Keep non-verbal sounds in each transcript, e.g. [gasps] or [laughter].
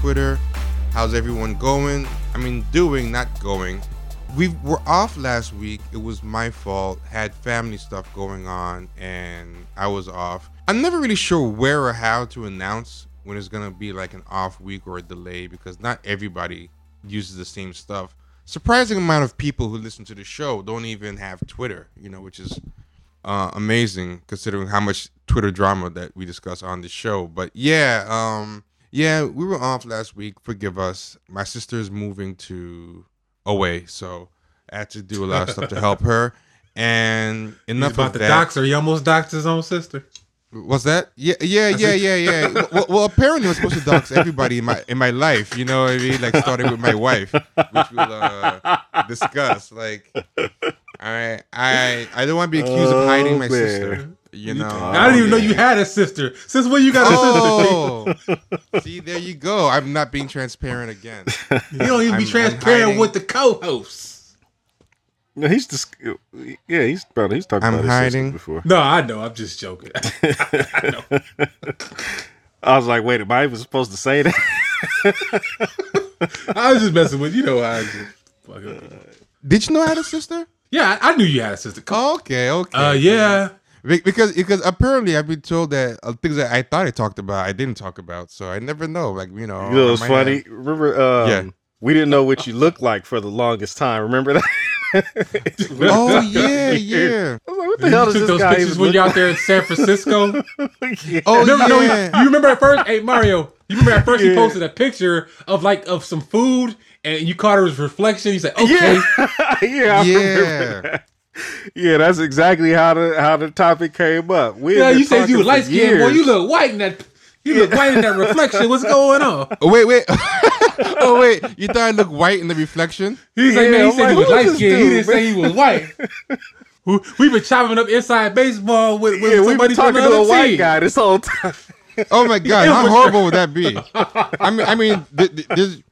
Twitter. How's everyone going? I mean, doing, not going. We were off last week. It was my fault. Had family stuff going on, and I was off. I'm never really sure where or how to announce when it's gonna be like an off week or a delay because not everybody uses the same stuff. Surprising amount of people who listen to the show don't even have Twitter, you know, which is uh, amazing considering how much Twitter drama that we discuss on the show. But yeah, um, yeah, we were off last week. Forgive us. My sister's moving to away, so I had to do a lot of stuff to [laughs] help her. And enough about of the that. docs, or he almost doxed his own sister. Was that? Yeah, yeah, yeah, yeah, yeah. [laughs] well, well, apparently, I'm supposed to dox everybody in my in my life. You know what I mean? Like starting with my wife, which we'll uh, discuss. Like, I I I don't want to be accused of hiding Oh, my man. sister. You know, I didn't even know you had a sister. Since when you got a sister? Oh, [laughs] see, there you go. I'm not being transparent again. [laughs] You don't even I'm- be transparent with the co-hosts. No, he's just yeah, he's brother. He's talked I'm about his sister before. No, I know. I'm just joking. [laughs] I was like, wait, am I even supposed to say that? I was just messing with you. Know how I just fuck. Did you know I had a sister? Yeah, I, I knew you had a sister. Come- Okay, okay. Uh, yeah. Be- Because because apparently I've been told that uh, things that I thought I talked about I didn't talk about, so I never know. Like you know, you know, I it's might funny. have- Remember, um, Yeah. we didn't know what you looked like for the longest time. Remember that? [laughs] Oh yeah, yeah. I was like, what the You hell does took this those guy pictures even when look you out there in San Francisco. [laughs] like? Oh remember, no, yeah. you remember at first, hey Mario, you remember at first he posted a picture of like of some food and you caught his reflection. He said, "Okay, Yeah, [laughs] yeah, I Yeah. remember that. Yeah, that's exactly how the how the topic came up. We yeah." You said you were for light skinned boy. You look white in that. You look white in that reflection. What's going on? [laughs] Oh, wait, wait. [laughs] oh wait, you thought I looked white in the reflection? He's like, Yeah, man, he I'm said like, he was light this skinned. He didn't say he was white. [laughs] We- We've been chopping up inside baseball with, with Yeah, we've somebody been talking from to the a other white team. guy this whole time. Oh my god, how horrible would that be? I mean, I mean, th- th- there's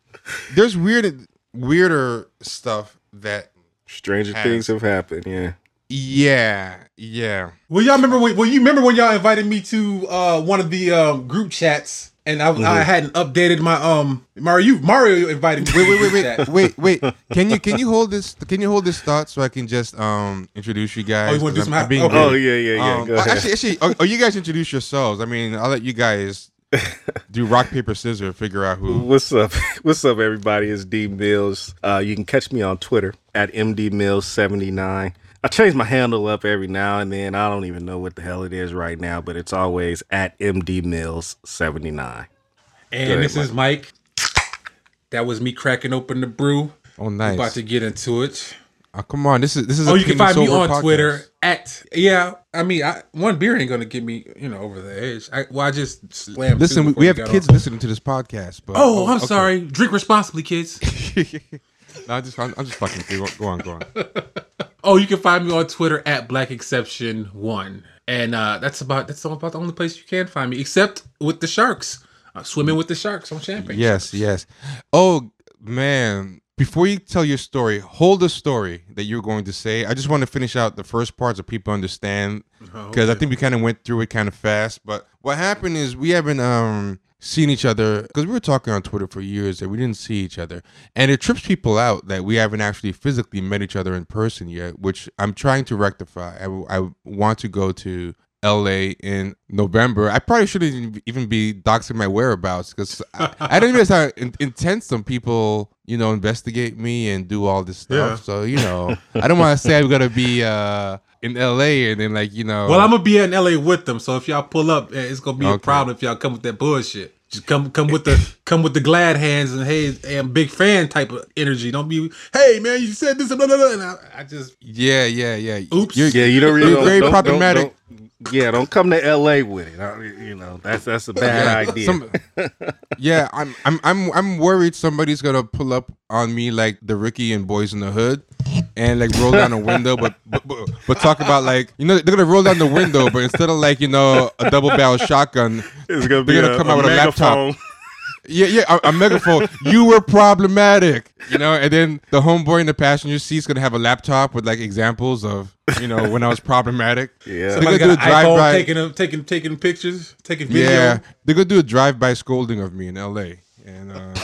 there's weird, weirder stuff that. Stranger Has. things have happened. Yeah. Yeah, yeah. Well, y'all remember when? Well, you remember when y'all invited me to uh, one of the um, group chats, and I, I hadn't updated my um Mario. You, Mario invited me. Wait, wait, wait, wait, wait, wait. [laughs] Can you can you hold this? Can you hold this thought so I can just um introduce you guys? Oh, you wanna do 'Cause some I'm- hot- I'm being okay. Oh greedy. yeah, yeah, yeah. Um, Go ahead. actually, actually, oh, oh, you guys introduce yourselves. I mean, I'll let you guys do rock paper scissors, figure out who. What's up? [laughs] What's up, everybody? It's D Mills. Uh, you can catch me on Twitter at MD Mills79. I change my handle up every now and then. I don't even know what the hell it is right now, but it's always at MD Mills79. And Good, this is Mike. That was me cracking open the brew. Oh, We're nice. About to get into it. Oh, come on, this is this is. Oh, you can find me on podcast. Twitter at yeah. I mean, I, one beer ain't gonna get me, you know, over the edge. I, well, I just slammed. Listen, we, we have kids on. listening to this podcast. But Oh, I'm okay. sorry. Drink responsibly, kids. [laughs] [laughs] no, I just I'm, I'm just fucking. Go, go on, go on. [laughs] Oh, you can find me on Twitter at Black Exception One, and uh, that's about that's about the only place you can find me, except with the sharks, uh, swimming with the sharks on Champagne. Yes, yes. Oh man, before you tell your story, hold the story that you're going to say. I just want to finish out the first part so people understand Oh, because I think we kind of went through it kind of fast. But what happened is we haven't um seen each other because we were talking on Twitter for years and we didn't see each other, and it trips people out that we haven't actually physically met each other in person yet, which I'm trying to rectify. I, I want to go to. LA in November. I probably shouldn't even be doxing my whereabouts because I, I don't realize how in, intense some people, you know, investigate me and do all this stuff. Yeah. So you know, I don't want to say I'm gonna be uh, in LA and then like you know. Well, I'm gonna be in LA with them, so if y'all pull up, eh, it's gonna be a problem if y'all come with that bullshit. Just come, come with the, come with the glad hands and hey, hey, I'm big fan type of energy. Don't be, hey man, you said this and blah blah blah. And I, I just, Yeah, yeah, yeah. Oops. You're, Yeah, you don't really You're don't, very don't- problematic. Don't, don't, yeah, don't come to L.A. with it. I- You know, that's that's a bad idea. Some- [laughs] yeah, I'm, I'm, I'm, I'm worried somebody's gonna pull up on me like the Ricky and Boyz n the Hood, and like roll down a window, but, but, but, but talk about like you know they're gonna roll down the window, but instead of like you know a double barrel shotgun, it's gonna be they're gonna a, come out with a laptop. Megaphone. Yeah, yeah, a, a megaphone. [laughs] you were problematic, you know. And then the homeboy in the passenger seat's gonna have a laptop with like examples of, you know, when I was problematic. [laughs] Yeah. so Somebody they're got gonna an do a iPhone drive-by. taking a, taking taking pictures, taking video. Yeah, they're gonna do a drive-by scolding of me in L.A. and uh,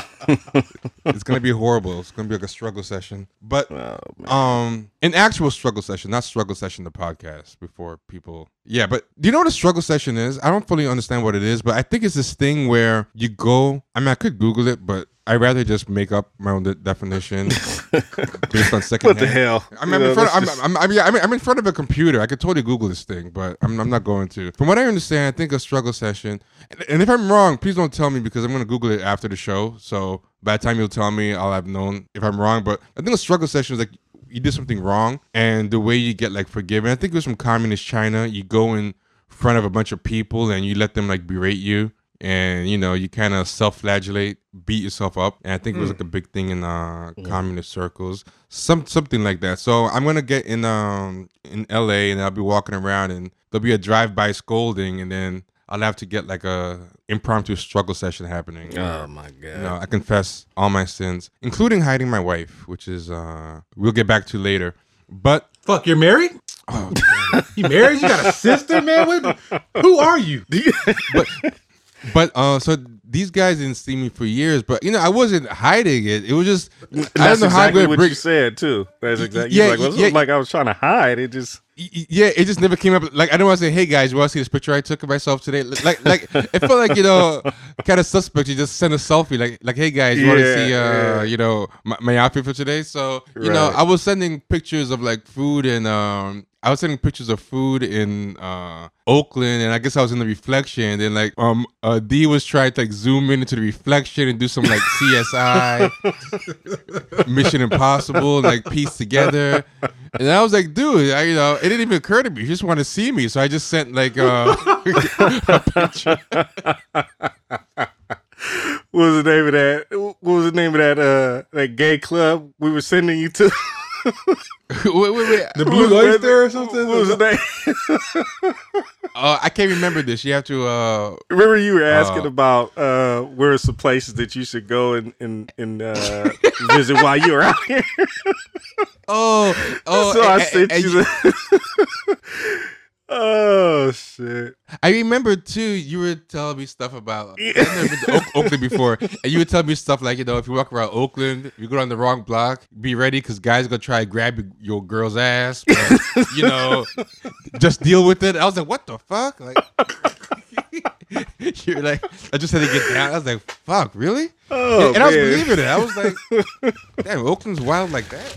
it's gonna be horrible. It's gonna be like a struggle session, but Oh, um, an actual struggle session, not struggle session the podcast. Before people, yeah, but do you know what a struggle session is? I don't fully understand what it is, but I think it's this thing where you go. I mean, I could Google it, but I'd rather just make up my own de- definition [laughs] based on second. What the hell? I'm, I'm, know, in front of, I'm, just- I'm, I'm, yeah, I'm, I'm in front of a computer. I could totally Google this thing, but I'm, I'm not going to. From what I understand, I think a struggle session, and, and if I'm wrong, please don't tell me because I'm going to Google it after the show. So by the time you'll tell me, I'll have known if I'm wrong. But I think a struggle session is like you did something wrong, and the way you get like forgiven. I think it was from communist China. You go in front of a bunch of people and you let them like berate you. And you know you kind of self-flagellate, beat yourself up, and I think it was like a big thing in uh, communist circles, some something like that. So I'm gonna get in um in LA, and I'll be walking around, and there'll be a drive-by scolding, and then I'll have to get like a impromptu struggle session happening. oh my god. You know, I confess all my sins, including hiding my wife, which is uh we'll get back to later. But Fuck, you're married? oh, [laughs] You married? You got a sister, man? What, who are you? [laughs] but uh so these guys didn't see me for years, but you know I wasn't hiding it. It was just I don't That's know how exactly what bring. you said too. That's exactly. yeah, Yeah, like, well, yeah. like I was trying to hide. It just. Yeah, it just never came up. Like I don't want to say, "Hey guys, you want to see this picture I took of myself today?" Like, like it felt like you know, [laughs] kind of suspect. You just send a selfie, like, like, "Hey guys, you want to see, uh, yeah. you know, my, my outfit for today?" So you know, I was sending pictures of like food and um, I was sending pictures of food in uh Oakland, and I guess I was in the reflection. And like, um, uh, D was trying to like zoom in into the reflection and do some like [laughs] CSI, Mission Impossible, and, like piece together. And I was like, dude, I, you know, it didn't even occur to me. You just want to see me, so I just sent like uh, [laughs] a picture. What was the name of that? What was the name of that? Uh, that gay club we were sending you to? Wait, wait, wait. The Blue Oyster or something? What was the name? [laughs] Uh, I can't remember this. You have to. Uh, Remember you were asking Uh, about uh, where are some places that you should go and and, and uh, visit while you were out here. oh, oh. so I and- sent and- you the. [laughs] oh shit! I remember too. You were telling me stuff about. Yeah. I've never been to Oakland before, and you would tell me stuff like, you know, if you walk around Oakland, if you go on the wrong block, be ready because guys are gonna try to grab your, your girl's ass. But, you [laughs] know, just deal with it. I was like, what the fuck? Like, [laughs] you're like, I just had to get down. I was like, fuck, really? Oh and, and I was believing it. I was like, [laughs] damn, Oakland's wild like that.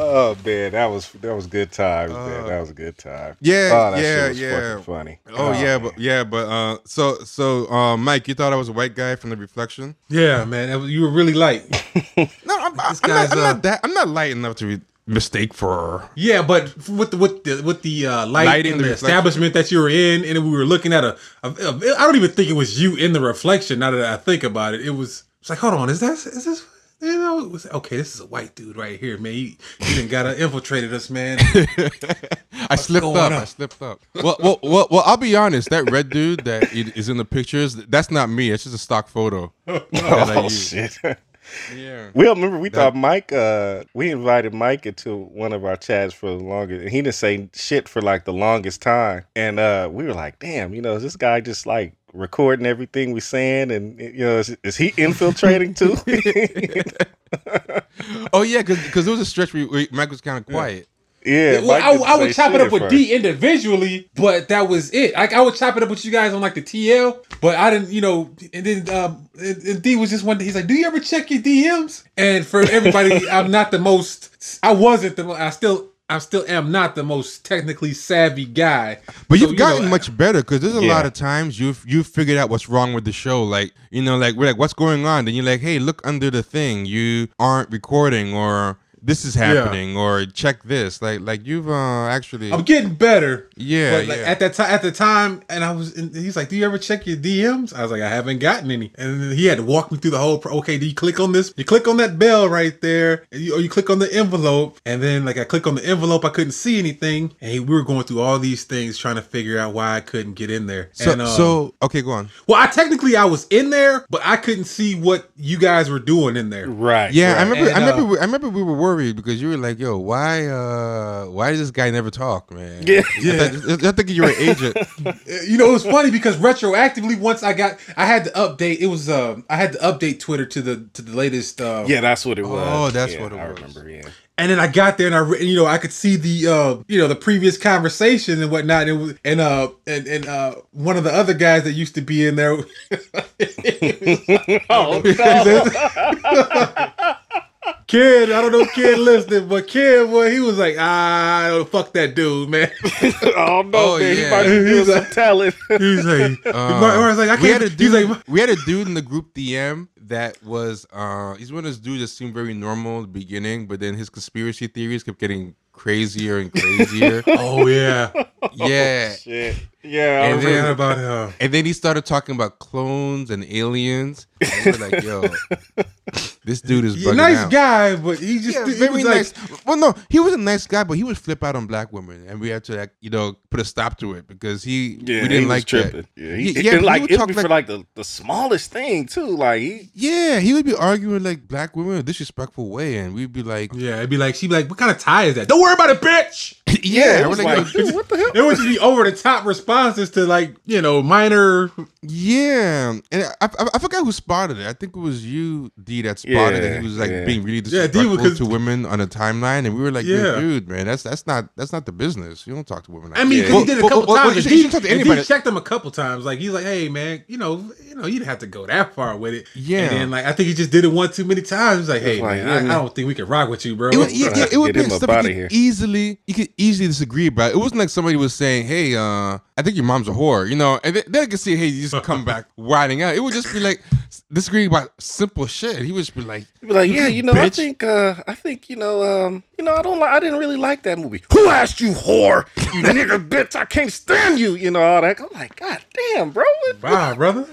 Oh man, that was that was good times, Uh, man. That was a good time. yeah, oh, that yeah, shit was yeah. fucking funny. Oh, yeah, man. but yeah, but uh, so so uh, Mike, you thought I was a white guy from the reflection? Yeah, man. was- You were really light. [laughs] No, I'm, I'm, This not, I'm uh, not that. I'm not light enough to be mistake for. Yeah, but with the with the with the uh, light Lighting, in the the, establishment that you were in, and we were looking at a, a, a. I don't even think it was you in the reflection. Now that I think about it, it was. It's like, hold on, is that is this? You know, it was, okay, this is a white dude right here, man. He, he didn't got to infiltrated us, man. [laughs] I slipped going up. I slipped up. Well, well, well, well. I'll be honest. That red dude that is in the pictures, that's not me. It's just a stock photo. [laughs] that I Oh use. shit. [laughs] Yeah. We remember we thought Mike. Uh, we invited Mike into one of our chats for the longest, and he didn't say shit for like the longest time. And uh, we were like, "Damn, you know, is this guy just like recording everything we're saying, and you know, is, is he infiltrating too?" [laughs] Oh yeah, because there was a stretch where, where Mike was kind of quiet. yeah, well, Mike I, I would chop it up with first. D individually, but that was it. Like I would chop it up with you guys on like the TL, but I didn't, you know. And then um, and, and D was just one. day He's like, "Do you ever check your DMs?" And for everybody, [laughs] I'm not the most. I wasn't the. I still. I still am not the most technically savvy guy. But So, you've you gotten know, much better because there's a Yeah. lot of times you've you've figured out what's wrong with the show. Like you know, like we're like, what's going on? Then you're like, hey, look under the thing. You aren't recording, or this is happening or check this. Like like you've uh actually I'm getting better. yeah But like yeah. at that time, at the time, and I was, and he's like, "Do you ever check your DMs?" I was like, "I haven't gotten any." And he had to walk me through the whole. Pro- okay, do you click on this? You click on that bell right there, and you, or you click on the envelope, and then like I click on the envelope, I couldn't see anything, and he, we were going through all these things trying to figure out why I couldn't get in there. so and, um, so okay, go on. well, I technically I was in there, but I couldn't see what you guys were doing in there. Right. Yeah, I right. remember. I remember. uh, we, I remember we were worried because you were like, "Yo, why? uh Why does this guy never talk, man?" Yeah. I, thought- I think you were an agent. Uh, [laughs] You know, it was funny because retroactively, once I got, I had to update. It was, um, I had to update Twitter to the to the latest. Um, Yeah, that's what it was. Oh, that's Yeah, what it I was. I remember. Yeah. And then I got there and I, you know, I could see the, uh, you know, the previous conversation and whatnot. And, it was, and, uh, and, and, uh, one of the other guys that used to be in there. [laughs] [laughs] Oh Kid, I don't know if Kid listening, but Kid, boy, he was like, ah, fuck that dude, man. [laughs] oh no, Oh, man, yeah. he might be He's some like- talent. [laughs] He's like, Uh, I was like, I we had a can't. He's dude. like, we had a dude in the group DM that was. uh He's one of those dudes that seemed very normal at the beginning, but then his conspiracy theories kept getting crazier and [laughs] crazier. oh yeah, yeah. Shit. Yeah, And I remember. about him. [laughs] And then he started talking about clones and aliens. And we were like, yo, [laughs] this dude is Yeah, nice out. guy, but he just Yeah, he very was like, nice. Well, no, he was a nice guy, but he would flip out on black women, and we had to, like, you know, put a stop to it because he Yeah, we didn't was like tripping. that. Yeah, he, Yeah, yeah, and he would it talk would be for like- like the, the smallest thing too. Like he, Yeah, he would be arguing like black women in a disrespectful way, and we'd be like, yeah, it'd be like, she'd be like, what kind of tie is that? Don't worry about it, bitch. [laughs] yeah, it was like, like, dude, what the hell? It would just be over the top responses to like, you know, minor. yeah, and I, I, I forgot who spotted it. I think it was you, D, that spotted it. He was like yeah. being really Yeah, D, disrespectful to women on a timeline, and we were like, Yeah. yeah. dude, man, that's that's not that's not the business. You don't talk to women. Like I mean, that. because he did it a Well, couple well, well, times. you and should- D- you talk to and D checked him a couple times. Like he's like, hey man, you know, you know, you didn't have to go that far with it. Yeah. And then like I think he just did it one too many times. He's like, hey like, man, I. I don't think we can rock with you, bro. It would, yeah, yeah, it would be him up stuff you could easily you could easily disagree about. It wasn't like somebody was saying, "Hey, uh, I think your mom's a whore," you know, and then, then I could see, "Hey, you just come back [laughs] riding out." It would just be like disagreeing about simple shit. He would just be like, be like, yeah, you know, I think, uh, I think, you know, um, you know, I don't like, I didn't really like that movie. Who asked you, whore? You [laughs] nigga, bitch, I can't stand you. You know all that. I'm like, God damn, bro, what, wow, brother.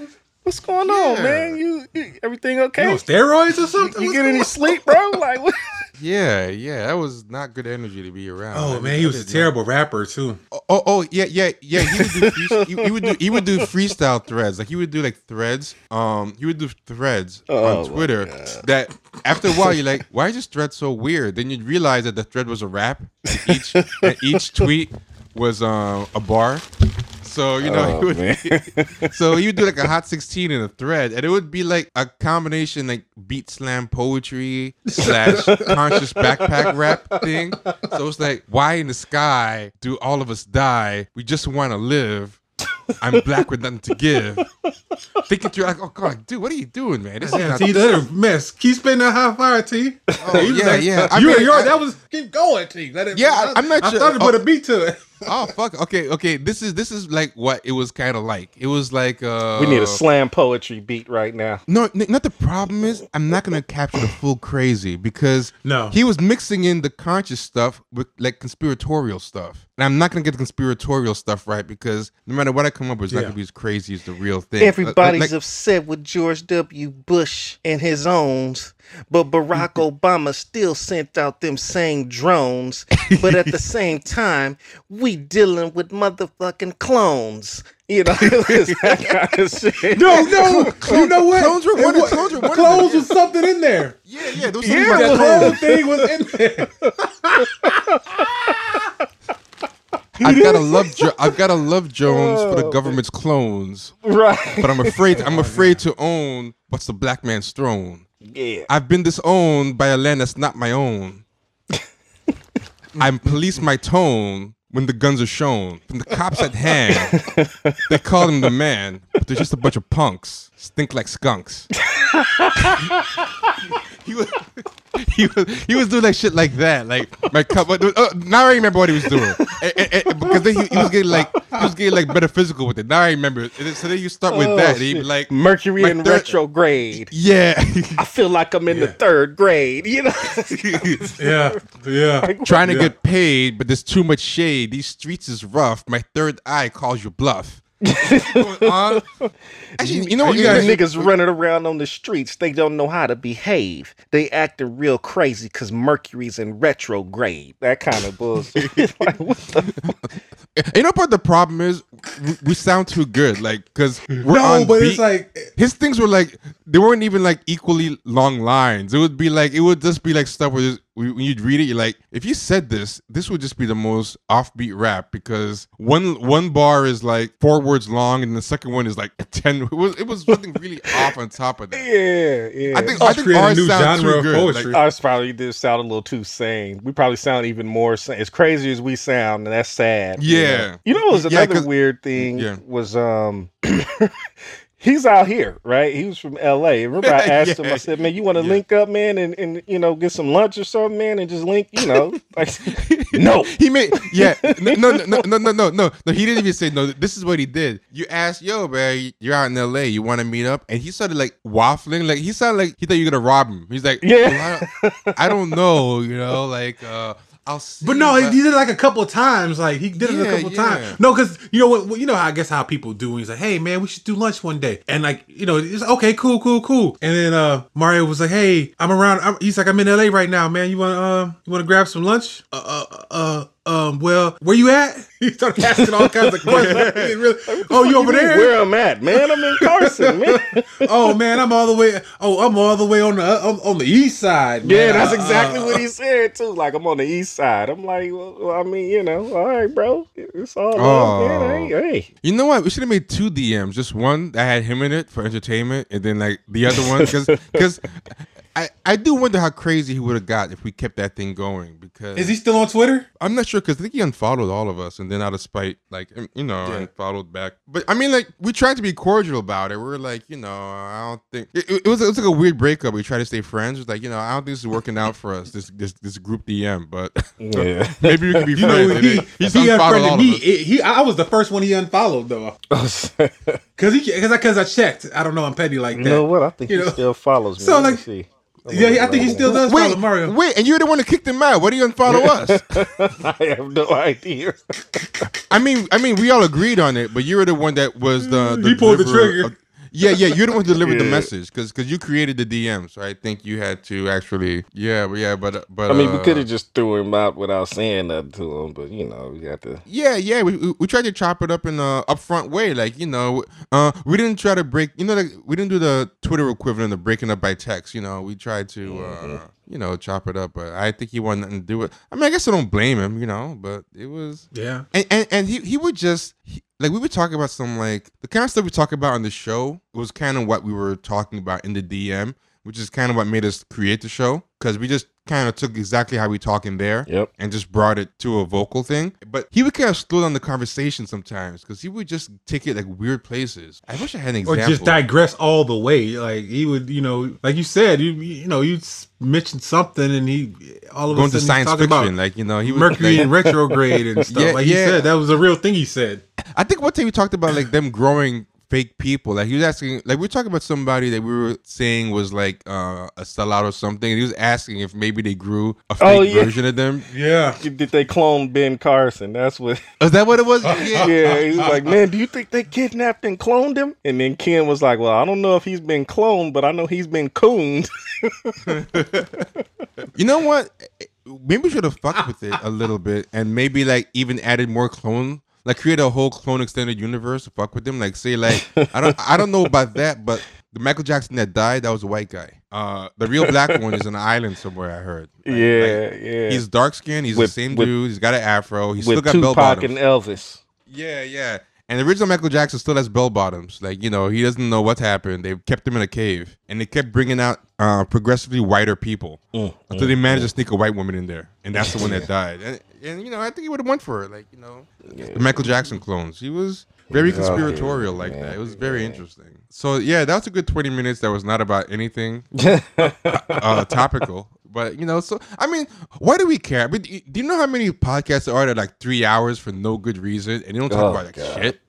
what's going on, man? You, you everything okay? You on steroids or something? you What's get any going- sleep, bro? Like, what? "Yeah, yeah, that was not good energy to be around." Oh I man, he was a did not- terrible rapper too. Oh, oh, oh, yeah, yeah, yeah. He would do, free, he, he would do, he would do freestyle threads. Like he would do like threads. Um, he would do threads Oh, on Twitter. That after a while, you're like, why is this thread so weird? Then you realize that the thread was a rap. And each and each tweet was uh, a bar. So you know, [laughs] Oh, he would, [laughs] so he would do like a hot 16 in a thread, and it would be like a combination like beat slam poetry slash conscious backpack rap thing. So it's like, why in the sky do all of us die? We just want to live. I'm black with nothing to give. Thinking through, like, oh god, dude, what are you doing, man? This is Yeah, not. T, that a mess. Keep spinning that high fire, T. Oh, [laughs] He was yeah, yeah. I you mean, and your I- that was keep going, T. Let it. Yeah, I, I'm not I sure- started to put oh. a beat to it. Oh fuck. Okay, okay. This is this is like what it was kind of like. It was like uh we need a slam poetry beat right now. No, n- not the problem is I'm not gonna capture the full crazy because No. he was mixing in the conscious stuff with like conspiratorial stuff, and I'm not gonna get the conspiratorial stuff right because no matter what I come up with, it's not gonna be as crazy as the real thing. Uh, Everybody's like, upset with George W. Bush and his owns, but Barack [laughs] Obama still sent out them same drones. But at the [laughs] same time, we dealing with motherfucking clones. You know, that kind of shit. No, no, you know what? clones were one of- clones were one clones them, was something in there. yeah, yeah, there was Yeah, something about That whole thing was in there. [laughs] I've gotta love, jo- I've gotta love Jones for Oh, the government's clones, Right. but I'm afraid, I'm [laughs] oh, afraid to own what's the black man's throne. Yeah. I've been disowned by a land that's not my own. I police my tone when the guns are shown. From the cops at hand, they call him the man, but they're just a bunch of punks. Stink like skunks. He was, he was he was doing like shit like that. Like my cup. But, uh, now I remember what he was doing. And- and- and- because then he, he was getting like he was getting like metaphysical with it. Now I remember. And then- so then you start with Oh, that. And he'd be like Mercury my in third- retrograde. Yeah. I feel like I'm in the third grade. You know. [laughs] Yeah, yeah. Trying to Yeah. get paid, but there's too much shade. These streets is rough. My third eye calls you bluff. Going [laughs] on. Uh, actually, you know what? You got niggas running around on the streets. They don't know how to behave. They acting real crazy because Mercury's in retrograde. That kind of bullshit. It's [laughs] like, what the You know what the problem is? We, we sound too good, like because we're No, on but beat. it's like eh. his things were like they weren't even like equally long lines. It would be like it would just be like stuff where just, when you'd read it, you're like, if you said this, this would just be the most offbeat rap because one one bar is like four words long and the second one is like [laughs] ten. It was it was something really [laughs] off on top of that. Yeah, yeah. I think Us I think creating a ours new sound genre too good. poetry. Like, ours probably did sound a little too sane. We probably sound even more sane. As crazy as we sound, and that's sad. you Yeah. know? You know, what was Yeah, weird thing Yeah. was um [clears throat] [laughs] he's out here, right? He was from L.A. Remember, I [laughs] asked yeah. him. I said, "Man, you want to yeah. link up, man, and, and you know get some lunch or something, man, and just link, you know." [laughs] Like, no, [laughs] he made yeah, no, no, no, no, no, no, no. He didn't even say no. This is what he did. You asked, "Yo, man, you're out in L.A. You want to meet up?" And he started like waffling, like he sounded like he thought you were gonna rob him. He's like, "Yeah, well, I, don't, I, don't know, you know, like." uh i'll see But no, he did it like a couple of times. Like he did it a couple yeah. times. No, because you know what? You know how I guess how people do. When he's like, "Hey, man, we should do lunch one day," and like you know, it's okay, cool, cool, cool. And then uh Mario was like, "Hey, I'm around." I'm, he's like, "I'm in LA right now, man. You want to uh you want to grab some lunch?" Uh, uh uh um. Well, where you at? [laughs] He started asking all kinds of questions. [laughs] Really- oh, you over mean there? Where I'm at, man. I'm in Carson, [laughs] man. oh man, I'm all the way. Oh, I'm all the way on the on, on the east side. Yeah, that's Uh, exactly uh, what he said too. Like I'm on the east side. I'm like, well, I mean, you know, all right, bro. It's all love, man. Oh. Hey, hey. you know what? We should have made two DMs. Just one that had him in it for entertainment, and then like the other one because because I I do wonder how crazy he would have got if we kept that thing going. Because Is he still on Twitter? I'm not sure because I think he unfollowed all of us, and then out of spite, like um, you know, unfollowed back. But I mean, like we tried to be cordial about it. We are like, you know, I don't think it, it was. It was like a weird breakup. We tried to stay friends. It was like, you know, I don't think this is working out for us. This this this group DM, but Yeah. [laughs] maybe we can be You friends. know, And he he, unfollowed unfriended me. It- he I was the first one he unfollowed though, [laughs] [laughs] cause he cause I cause I checked. I don't know. I'm petty like that. You that. know what? I think You he know? still follows me. So, Let me like- Oh see. Yeah, I think he still does follow Wait, Mario. wait, and you're the one that kicked him out. Why do you unfollow us? [laughs] I have no idea. I mean, I mean, we all agreed on it, but you were the one that was the, the He pulled the trigger. of- yeah, yeah, you're the one who delivered the message because because you created the DM, so I think you had to actually, yeah, but yeah, but but I mean, we uh, could have just threw him out without saying nothing to him, but you know, we got to. Yeah, yeah, we, we, we tried to chop it up in a upfront way, like you know, uh, we didn't try to break, you know, like we didn't do the Twitter equivalent of breaking up by text. You know, we tried to, uh, you know, chop it up, but I think he wanted nothing to do it. I mean, I guess I don't blame him, you know, but it was, Yeah. and and, and he he would just he, like we were talking about some like the kind of stuff we talk about on the show was kind of what we were talking about in the DM, which is kind of what made us create the show because we just kind of took exactly how we talk in there Yep. and just brought it to a vocal thing. But he would kind of slow down the conversation sometimes because he would just take it like weird places. I wish I had an Or just digress all the way. Like he would, you know, like you said, you you know, you mentioned something and he all of going a to sudden he's science talking fiction, about like you know, he was Mercury like- [laughs] in retrograde and stuff. Yeah, like he yeah. said, that was a real thing. He said. I think one time we talked about like them growing fake people. Like he was asking, like we are talking about somebody that we were saying was like uh, a sellout or something. And he was asking if maybe they grew a fake Oh, yeah. version of them. [laughs] Yeah. Did they clone Ben Carson? That's what. [laughs] Is that what it was? [laughs] Yeah. Yeah, he was like, man, do you think they kidnapped and cloned him? And then Ken was like, well, I don't know if he's been cloned, but I know he's been cooned. You know what? Maybe we should have fucked with it a little bit and maybe like even added more clone. Like create a whole clone extended universe to fuck with them. Like say like I don't I don't know about that, but the Michael Jackson that died, that was a white guy. Uh the real black one is on an island somewhere, I heard. Like- yeah, like, yeah. He's dark skinned, he's With- the same with- dude, he's got an afro, he's still got bell Tupac bottoms. and Elvis. Yeah, yeah. And the original Michael Jackson still has bell bottoms. Like, you know, he doesn't know what's happened. They kept him in a cave. And they kept bringing out uh, progressively whiter people mm, until mm, they managed mm. to sneak a white woman in there. And that's the one that [laughs] died. And, and you know, I think he would have went for it. Like, you know, the Michael Jackson clones. He was very conspiratorial like man, that. It was very interesting. So, yeah, that was a good 20 minutes that was not about anything [laughs] uh, topical. But you know, so I mean, why do we care? Mean, do you know how many podcasts there are that are like three hours for no good reason, and they don't talk Oh, about like God. shit?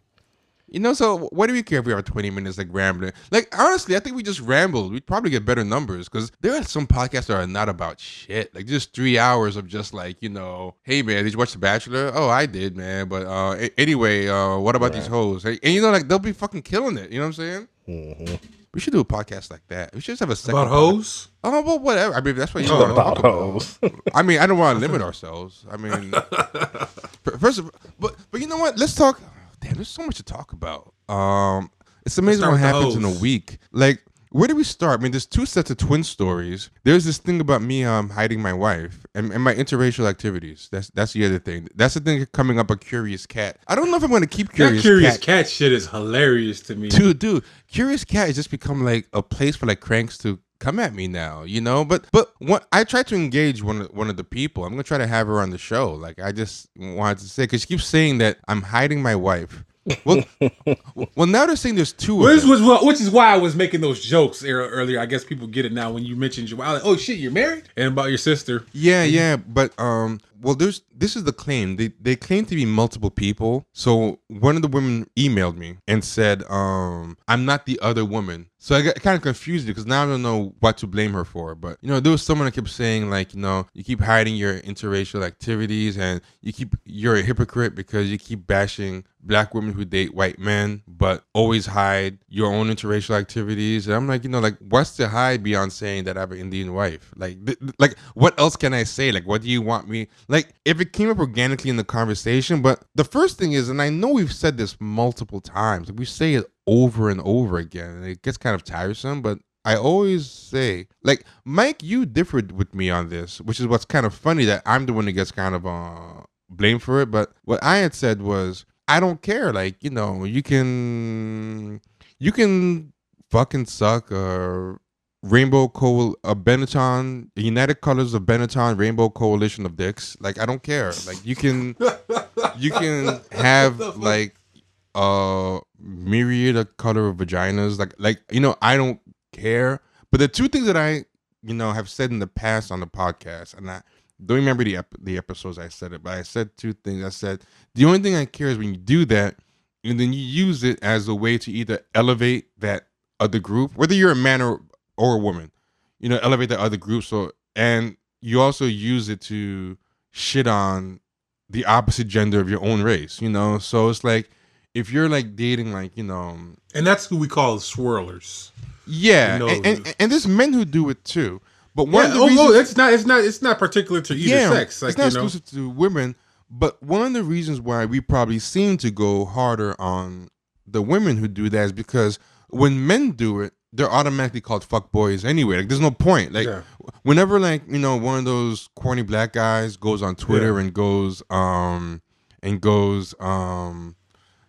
You know, so why do we care if we are 20 minutes like rambling? Like, honestly, I think we just rambled. We'd probably get better numbers because there are some podcasts that are not about shit. Like, just three hours of just like, you know, hey, man, did you watch The Bachelor? Oh, I did, man. But uh, a- anyway, uh, what about these hoes? And, and, you know, like, they'll be fucking killing it. You know what I'm saying? We should do a podcast like that. We should just have a second About pod- hoes? Oh, well, whatever. I mean, that's what you Oh, want to About talk about. hoes. I mean, I don't want to limit ourselves. I mean, [laughs] first of but but you know what? Let's talk. Damn, there's so much to talk about. Um, it's amazing what happens in a week. Like, where do we start? I mean, there's two sets of twin stories. There's this thing about me um hiding my wife and, and my interracial activities. That's that's the other thing. That's the thing coming up. A curious cat. I don't know if I'm going to keep That curious. curious cat. cat shit is hilarious to me. Dude, dude, Curious Cat has just become like a place for like cranks to come at me now, you know. But but what I tried to engage one of, one of the people. I'm gonna try to have her on the show. Like I just wanted to say because she keeps saying that I'm hiding my wife. Well, [laughs] well now they're saying there's two. Which of them. was what- which is why I was making those jokes ear- earlier. I guess people get it now when you mentioned your. I was like, oh shit, you're married, and about your sister. Yeah, yeah, but um, well, there's this is the claim. They they claim to be multiple people. So one of the women emailed me and said, um, I'm not the other woman. So I got kind of confused because now I don't know what to blame her for. But you know, there was someone that kept saying like, you know, you keep hiding your interracial activities and you keep you're a hypocrite because you keep bashing black women who date white men, but always hide your own interracial activities. And I'm like, you know, like what's to hide beyond saying that I have an Indian wife? Like, th- like what else can I say? Like, what do you want me? Like, if it came up organically in the conversation, but the first thing is, and I know we've said this multiple times, we say it over and over again, and it gets kind of tiresome, but. I always say, like Mike, you differed with me on this, which is what's kind of funny that I'm the one that gets kind of uh, blamed for it. But what I had said was, I don't care. Like, you know, you can you can fucking suck a rainbow coal a Benetton United Colors of Benetton Rainbow Coalition of dicks. Like I don't care. Like you can you can [laughs] have like a myriad of color of vaginas. Like like you know, I don't care. But the two things that I, you know, have said in the past on the podcast, and I don't remember the ep- the episodes I said it, but I said two things. I said the only thing I care is when you do that, and then you use it as a way to either elevate that other group, whether you're a man or or a woman, you know, elevate the other group. So and you also use it to shit on the opposite gender of your own race, you know. So it's like if you're like dating like you know um, And that's who we call swirlers. yeah, You know- and, and, and there's men who do it too. But one Yeah, of the oh, reasons, no, it's not. It's not. It's not particular to either sex. Like it's not you know, exclusive to women. But one of the reasons why we probably seem to go harder on the women who do that is because when men do it, they're automatically called fuck boys anyway. Like there's no point. Like Yeah. whenever like you know one of those corny black guys goes on Twitter and goes um and goes um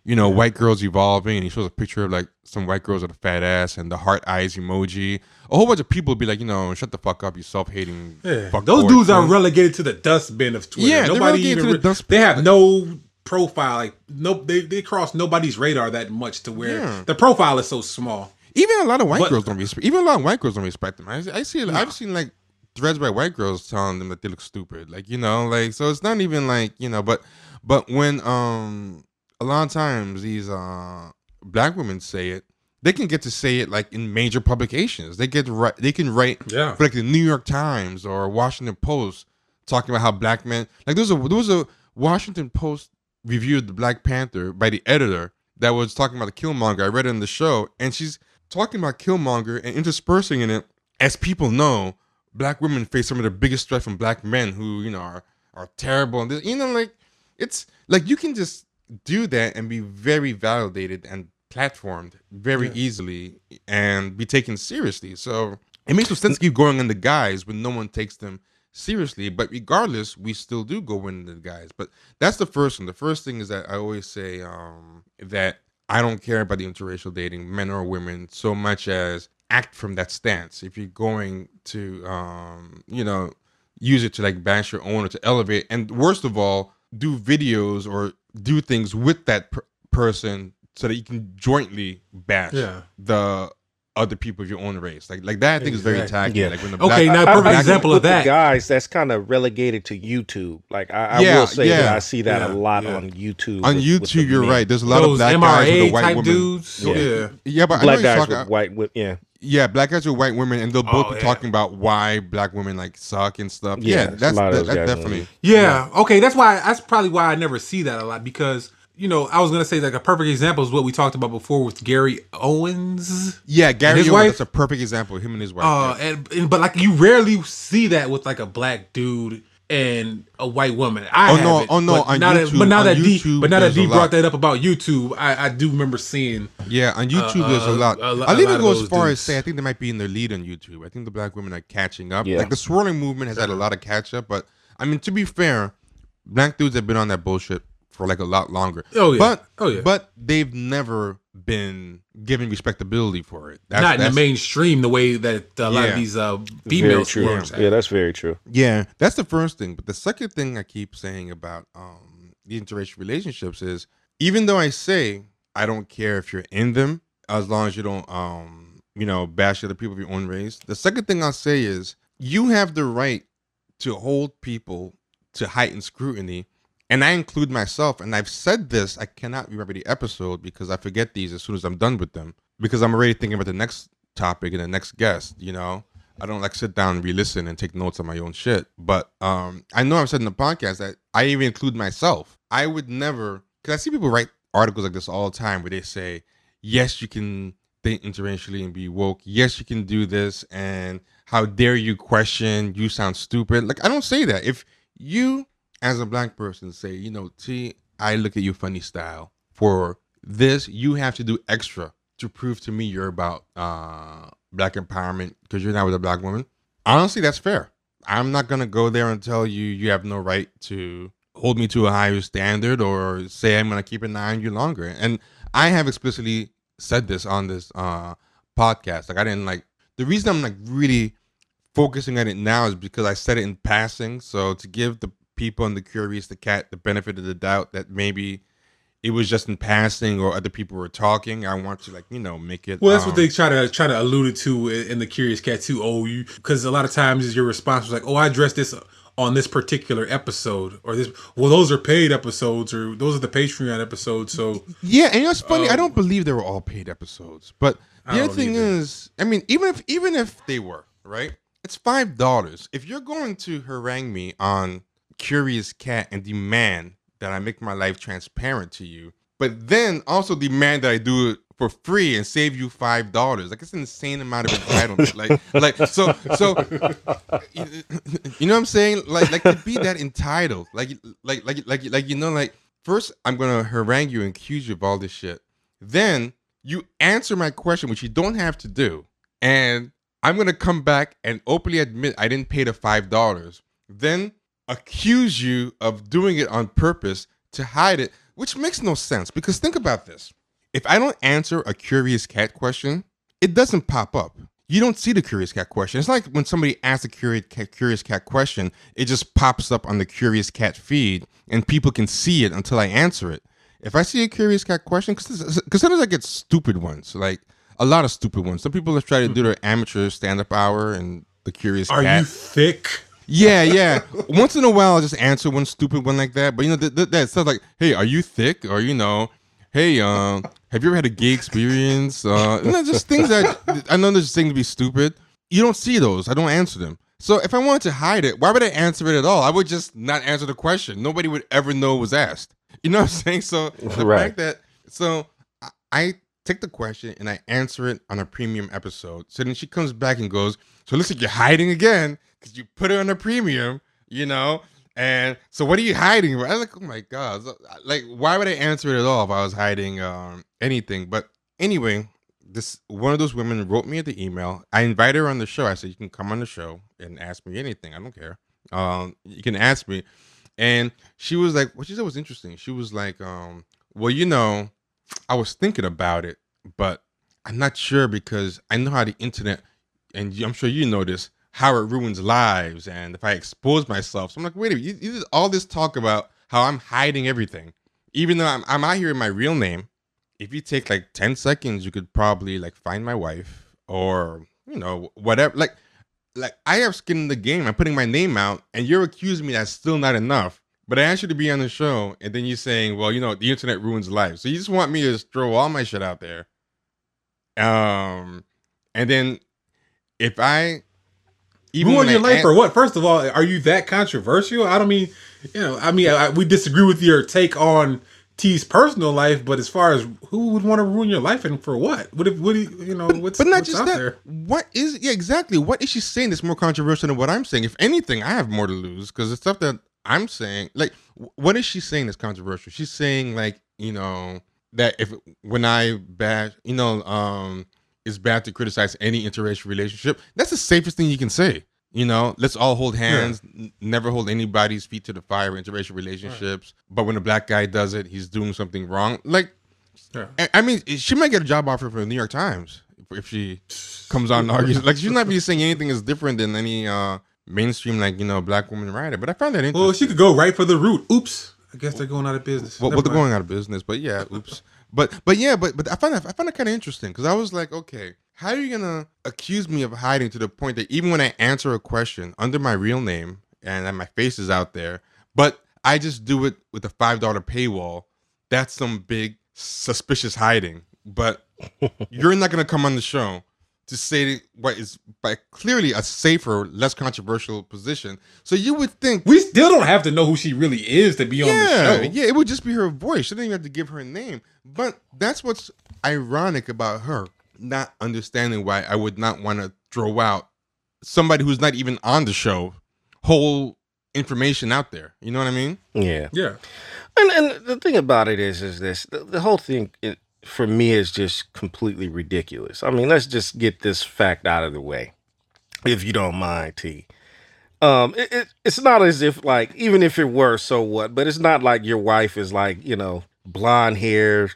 you know white girls evolving and he shows a picture of like some white girls with a fat ass and the heart eyes emoji. A whole bunch of people would be like, you know, shut the fuck up, you self hating. Yeah. fuck those boy." dudes are relegated to the dustbin of Twitter. Yeah, nobody even. to the re- dustbin. They have no profile. Like no, they they cross nobody's radar that much to where Yeah. the profile is so small. Even a lot of white But- girls don't respect. Even a lot of white girls don't respect them. I, I see. I've seen like threads by white girls telling them that they look stupid. Like you know, like so it's not even like you know. But but when um a lot of times these uh black women say it, they can get to say it like in major publications. They get write. They can write Yeah. for like the New York Times or Washington Post talking about how black men like there was a there was a Washington Post review of the Black Panther by the editor that was talking about the Killmonger. I read it in the show, and she's talking about Killmonger and interspersing in it, as people know, black women face some of the biggest threat from black men who you know are are terrible and this, you know like it's like you can just do that and be very validated and platformed very easily and be taken seriously. So it makes no sense to keep going in the guys when no one takes them seriously. But regardless, we still do go in the guys. But that's the first one. The first thing is that I always say um, that I don't care about the interracial dating, men or women, so much as act from that stance. If you're going to, um, you know, use it to like bash your own or to elevate, and worst of all, do videos or do things with that per- person so that you can jointly bash Yeah. the other people of your own race. Like like that I think is very tacky. Yeah. Like when the Okay, black, now I- perfect I example of that. guys, that's kind of relegated to YouTube. Like I, I Yeah, will say that. I see that Yeah, a lot yeah. on YouTube. on with- YouTube, with you're men. right. There's a lot of Those black guys with MRA white type woman. dudes. Yeah. Yeah. Yeah, but I know Black you're guys talking- with white, with, yeah, Yeah, black guys with white women, and they'll oh, both Oh, be yeah. talking about why black women like suck and stuff. Yeah, Yeah, a that's lot of that, those that guys definitely. Yeah. Okay. That's why. That's probably why I never see that a lot because you know I was gonna say like a perfect example is what we talked about before with Gary Owens. Yeah, Gary his Owens, wife? that's a perfect example. Him and his wife. Uh, yeah. and, and but like you rarely see that with like a black dude and a white woman. I Oh, have no, it, oh, no, but on now that but now on that D but now that there's a D lot. brought that up about YouTube, I, I do remember seeing. Yeah, on YouTube there's a uh, lot. a lo- I'll even go as those far as say I think they might be in the lead on YouTube. I think the black women are catching up. Yeah. Like the swirling movement has had a lot of catch up, but I mean to be fair, black dudes have been on that bullshit for like a lot longer. Oh, yeah. But Oh, yeah. But they've never been given respectability for it. That's, not in the mainstream the way that a lot Yeah. of these uh, very females true. works. Yeah, that's very true. Yeah, that's the first thing. But the second thing I keep saying about um, the interracial relationships is even though I say I don't care if you're in them, as long as you don't, um, you know, bash other people of your own race. The second thing I'll say is you have the right to hold people to heightened scrutiny. And I include myself, and I've said this. I cannot remember the episode because I forget these as soon as I'm done with them. Because I'm already thinking about the next topic and the next guest. You know, I don't like sit down and re-listen and take notes on my own shit. But um, I know I've said in the podcast that I even include myself. I would never, because I see people write articles like this all the time where they say, "Yes, you can think interracially and be woke. Yes, you can do this." And how dare you question? You sound stupid. Like I don't say that. If you, as a black person, say, you know, T, I look at you funny style for this, you have to do extra to prove to me you're about uh black empowerment because you're not with a black woman. Honestly, that's fair. I'm not gonna go there and tell you you have no right to hold me to a higher standard or say I'm gonna keep an eye on you longer. And I have explicitly said this on this uh podcast. Like I didn't like the reason I'm like really focusing on it now is because I said it in passing. So to give the people and the curious the cat the benefit of the doubt that maybe it was just in passing or other people were talking. I want to like you know make it. Well, that's what um, they try to try to allude to in the Curious Cat too. Oh, you because a lot of times your response was like, "Oh, I addressed this on this particular episode," or this. Well, those are paid episodes, or those are the Patreon episodes. So Yeah, and you know it's funny. I Um, don't believe they were all paid episodes, but the other thing either. is, I mean, even if even if they were right, it's five dollars. If you're going to harangue me on Curious Cat and demand that I make my life transparent to you, but then also demand that I do it for free and save you five dollars, like it's an insane amount of entitlement. like, [laughs] like so, so [laughs] you know what I'm saying? Like, like to be that entitled, like, like, like, like, like, you know, like first I'm gonna harangue you and accuse you of all this shit. Then you answer my question, which you don't have to do, and I'm gonna come back and openly admit I didn't pay the five dollars. Then accuse you of doing it on purpose to hide it, which makes no sense. Because think about this: if I don't answer a curious cat question, it doesn't pop up. You don't see the curious cat question. It's like when somebody asks a curious cat, curious cat question, it just pops up on the curious cat feed, and people can see it until I answer it. If I see a curious cat question, because sometimes I get stupid ones, like a lot of stupid ones. Some people just try to hmm. do their amateur stand up hour and the curious are cat. you thick? Yeah, yeah. Once in a while, I'll just answer one stupid one like that. But you know, th- th- that stuff like, "Hey, are you thick?" or you know, "Hey, um, have you ever had a gay experience?" Uh, you know, just things that I know there's things to be stupid. You don't see those. I don't answer them. So if I wanted to hide it, why would I answer it at all? I would just not answer the question. Nobody would ever know it was asked. You know what I'm saying? So the Right. fact that so I- I take the question and I answer it on a premium episode. So then she comes back and goes, "So it looks like you're hiding again because you put it on a premium, you know." And so what are you hiding? I'm like, oh my god, like why would I answer it at all if I was hiding um, anything? But anyway, this one of those women wrote me the email. I invited her on the show. I said, you can come on the show and ask me anything. I don't care. Um, you can ask me. And she was like, what she said was interesting. She was like, um, well, you know, I was thinking about it, but I'm not sure because I know how the internet, and I'm sure you know this, how it ruins lives. And if I expose myself, so I'm like, wait a minute, you, you did all this talk about how I'm hiding everything, even though I'm, I'm out here in my real name. If you take like 10 seconds, you could probably like find my wife or you know whatever. Like, like I have skin in the game. I'm putting my name out, and you're accusing me that's still not enough. But I asked you to be on the show, and then you're saying, "Well, you know, the internet ruins lives." So you just want me to throw all my shit out there. Um, and then if I even ruin your life an- or what? First of all, are you that controversial? I don't mean, you know, I mean, I, we disagree with your take on T's personal life, but as far as who would want to ruin your life and for what? What if what do you, you know? But, what's but not what's just that. There? What is yeah exactly? What is she saying that's more controversial than what I'm saying? If anything, I have more to lose because the stuff that I'm saying, like, what is she saying that's controversial? She's saying like you know that if when I bash, you know, um, it's bad to criticize any interracial relationship. That's the safest thing you can say. You know, let's all hold hands, yeah. n- never hold anybody's feet to the fire interracial relationships. Right. But when a black guy does it, he's doing something wrong. Like, yeah. I, I mean, she might get a job offer from the New York Times if she comes on and argues. Like, she's not be saying anything is different than any uh mainstream, like, you know, black woman writer. But I found that interesting. Well, she could go right for the root. Oops. I guess they're going out of business. Well, well they're going out of business, but yeah, oops. [laughs] but but yeah, but but I find that I find it kind of interesting because I was like, okay, how are you gonna accuse me of hiding to the point that even when I answer a question under my real name and my face is out there, but I just do it with a five dollar paywall, that's some big suspicious hiding. But [laughs] you're not gonna come on the show to say what is by clearly a safer, less controversial position. So you would think we still don't have to know who she really is to be yeah, on the show. Yeah, it would just be her voice. She didn't even have to give her name. But that's what's ironic about her not understanding why I would not want to throw out somebody who's not even on the show whole information out there. You know what I mean? Yeah. Yeah. And and the thing about it is is this the, the whole thing it, for me is just completely ridiculous. I mean, let's just get this fact out of the way. If you don't mind, T. Um, it, it, it's not as if like even if it were, so what? But it's not like your wife is like you know blonde hair,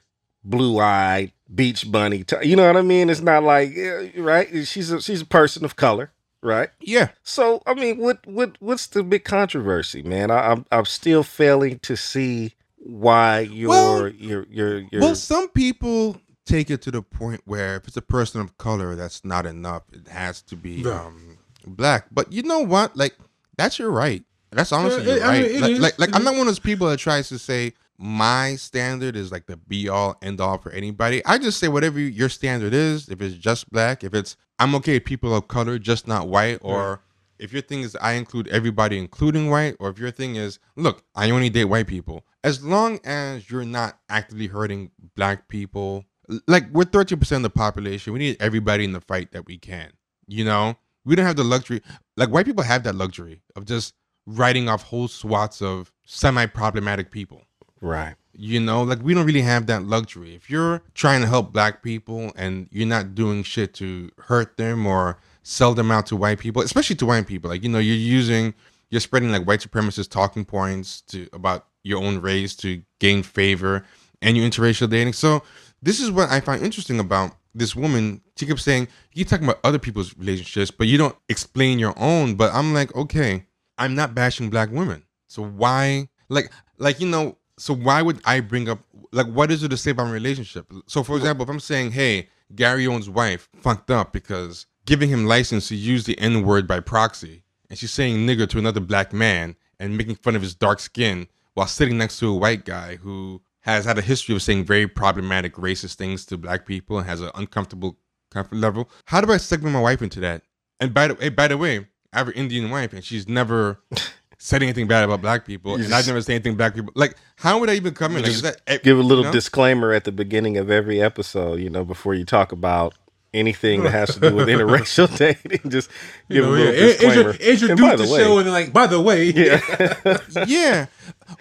blue eyed, beach bunny. T- you know what I mean? It's not like right. She's a she's a person of color, right? Yeah. So I mean, what what what's the big controversy, man? I, I'm I'm still failing to see why you're well, you're you're, you're well. Some people take it to the point where if it's a person of color, that's not enough. It has to be yeah. um, black. But you know what? Like that's your right. That's honestly yeah, your right. I mean, like, like, like I'm not one of those people that tries to say my standard is like the be all end all for anybody. I just say whatever your standard is. If it's just black, if it's I'm okay with people of color, just not white, or if your thing is I include everybody, including white, or if your thing is look, I only date white people. As long as you're not actively hurting black people, like we're 13% of the population, we need everybody in the fight that we can. You know, we don't have the luxury. Like white people have that luxury of just writing off whole swaths of semi-problematic people Right. You know, like we don't really have that luxury. If you're trying to help black people and you're not doing shit to hurt them or sell them out to white people, especially to white people, like you know, you're using you're spreading like white supremacist talking points to about your own race to gain favor and you're interracial dating. So this is what I find interesting about this woman. She kept saying, You keep talking about other people's relationships, but you don't explain your own. But I'm like, okay, I'm not bashing black women. So why like like you know so why would I bring up like what is it to say about my relationship? So for example, if I'm saying, hey, Gary Owen's wife fucked up because giving him license to use the N word by proxy, and she's saying nigger to another black man and making fun of his dark skin while sitting next to a white guy who has had a history of saying very problematic racist things to black people and has an uncomfortable comfort level. How do I segment my wife into that? And by the way, by the way, I have an Indian wife and she's never [laughs] said anything bad about black people, you and I've never said anything black people. Like, how would I even come in? Like, that, eh, give a little you know? disclaimer at the beginning of every episode, you know, before you talk about anything that has to do with interracial [laughs] dating. Just give you know, a little yeah. disclaimer. Introduce the, the way, show and then like, by the way, yeah, [laughs] yeah.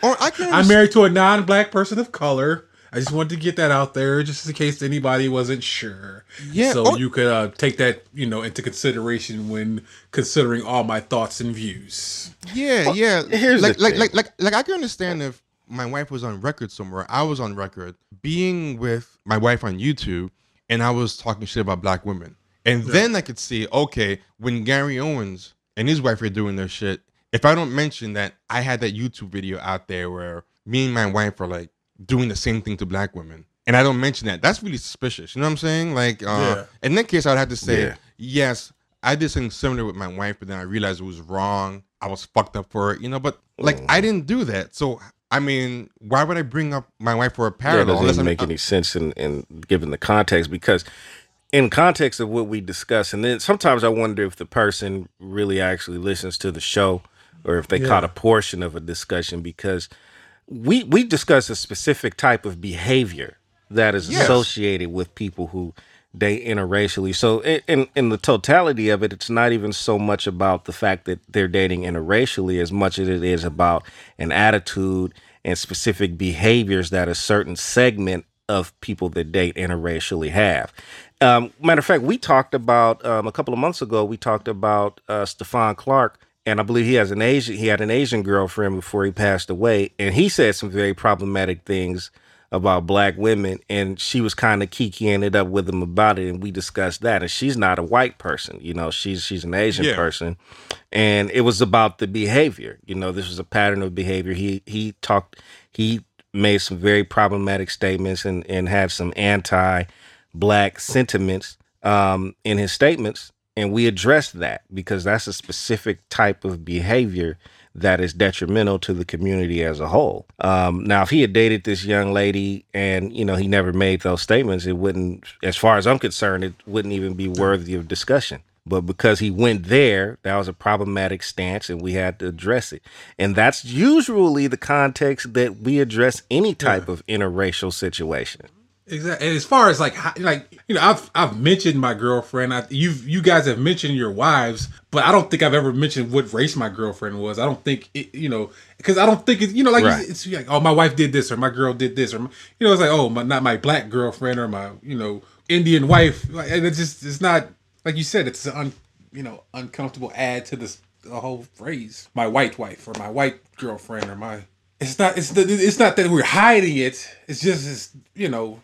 Or I can. I'm married to a non-black person of color. I just wanted to get that out there, just in case anybody wasn't sure. Yeah. So oh. you could uh, take that, you know, into consideration when considering all my thoughts and views. Yeah, well, yeah. Here's like, like, like, like, like, I can understand if my wife was on record somewhere. I was on record being with my wife on YouTube, and I was talking shit about black women, and yeah. then I could see, okay, when Gary Owens and his wife are doing their shit. If I don't mention that I had that YouTube video out there where me and my wife are like doing the same thing to black women. and I don't mention that, that's really suspicious. You know what I'm saying? Like, uh, Yeah. in that case, I'd have to say, Yeah. yes, I did something similar with my wife, but then I realized it was wrong. I was fucked up for it, you know. But like, Mm. I didn't do that. So, I mean, why would I bring up my wife for a Yeah, it parallel? doesn't unless even I'm- make any sense in, in given the context because in context of what we discuss, and then sometimes I wonder if the person really actually listens to the show or if they Yeah. caught a portion of a discussion because we we discuss a specific type of behavior that is Yes. associated with people who date interracially. So in, in in the totality of it, it's not even so much about the fact that they're dating interracially as much as it is about an attitude and specific behaviors that a certain segment of people that date interracially have. Um, matter of fact, we talked about um, a couple of months ago. We talked about uh, Stephon Clark, and I believe he has an Asian. He had an Asian girlfriend before he passed away, and he said some very problematic things about black women, and she was kind of kikiing it up with him about it, and we discussed that. And she's not a white person, you know, she's she's an Asian Yeah. person, and it was about the behavior. You know, this was a pattern of behavior. He he talked. He made some very problematic statements and and had some anti black sentiments um, in his statements, and we addressed that because that's a specific type of behavior that is detrimental to the community as a whole. Um, now, if he had dated this young lady and you know he never made those statements, it wouldn't, as far as I'm concerned, it wouldn't even be worthy of discussion. But because he went there, that was a problematic stance, and we had to address it. And that's usually the context that we address any type of interracial situation. Exactly. And as far as like, how- like you know, I've I've mentioned my girlfriend. I, you you guys have mentioned your wives, but I don't think I've ever mentioned what race my girlfriend was. I don't think it, you know, because I don't think it's You know, like Right. it's, it's like, oh, my wife did this or my girl did this or you know, it's like, oh, my not my black girlfriend or my you know Indian wife. Like, and it's just it's not like you said. It's an un, you know uncomfortable add to this the whole phrase. My white wife or my white girlfriend or my. It's not. It's the, It's not that we're hiding it. It's just. It's, you know.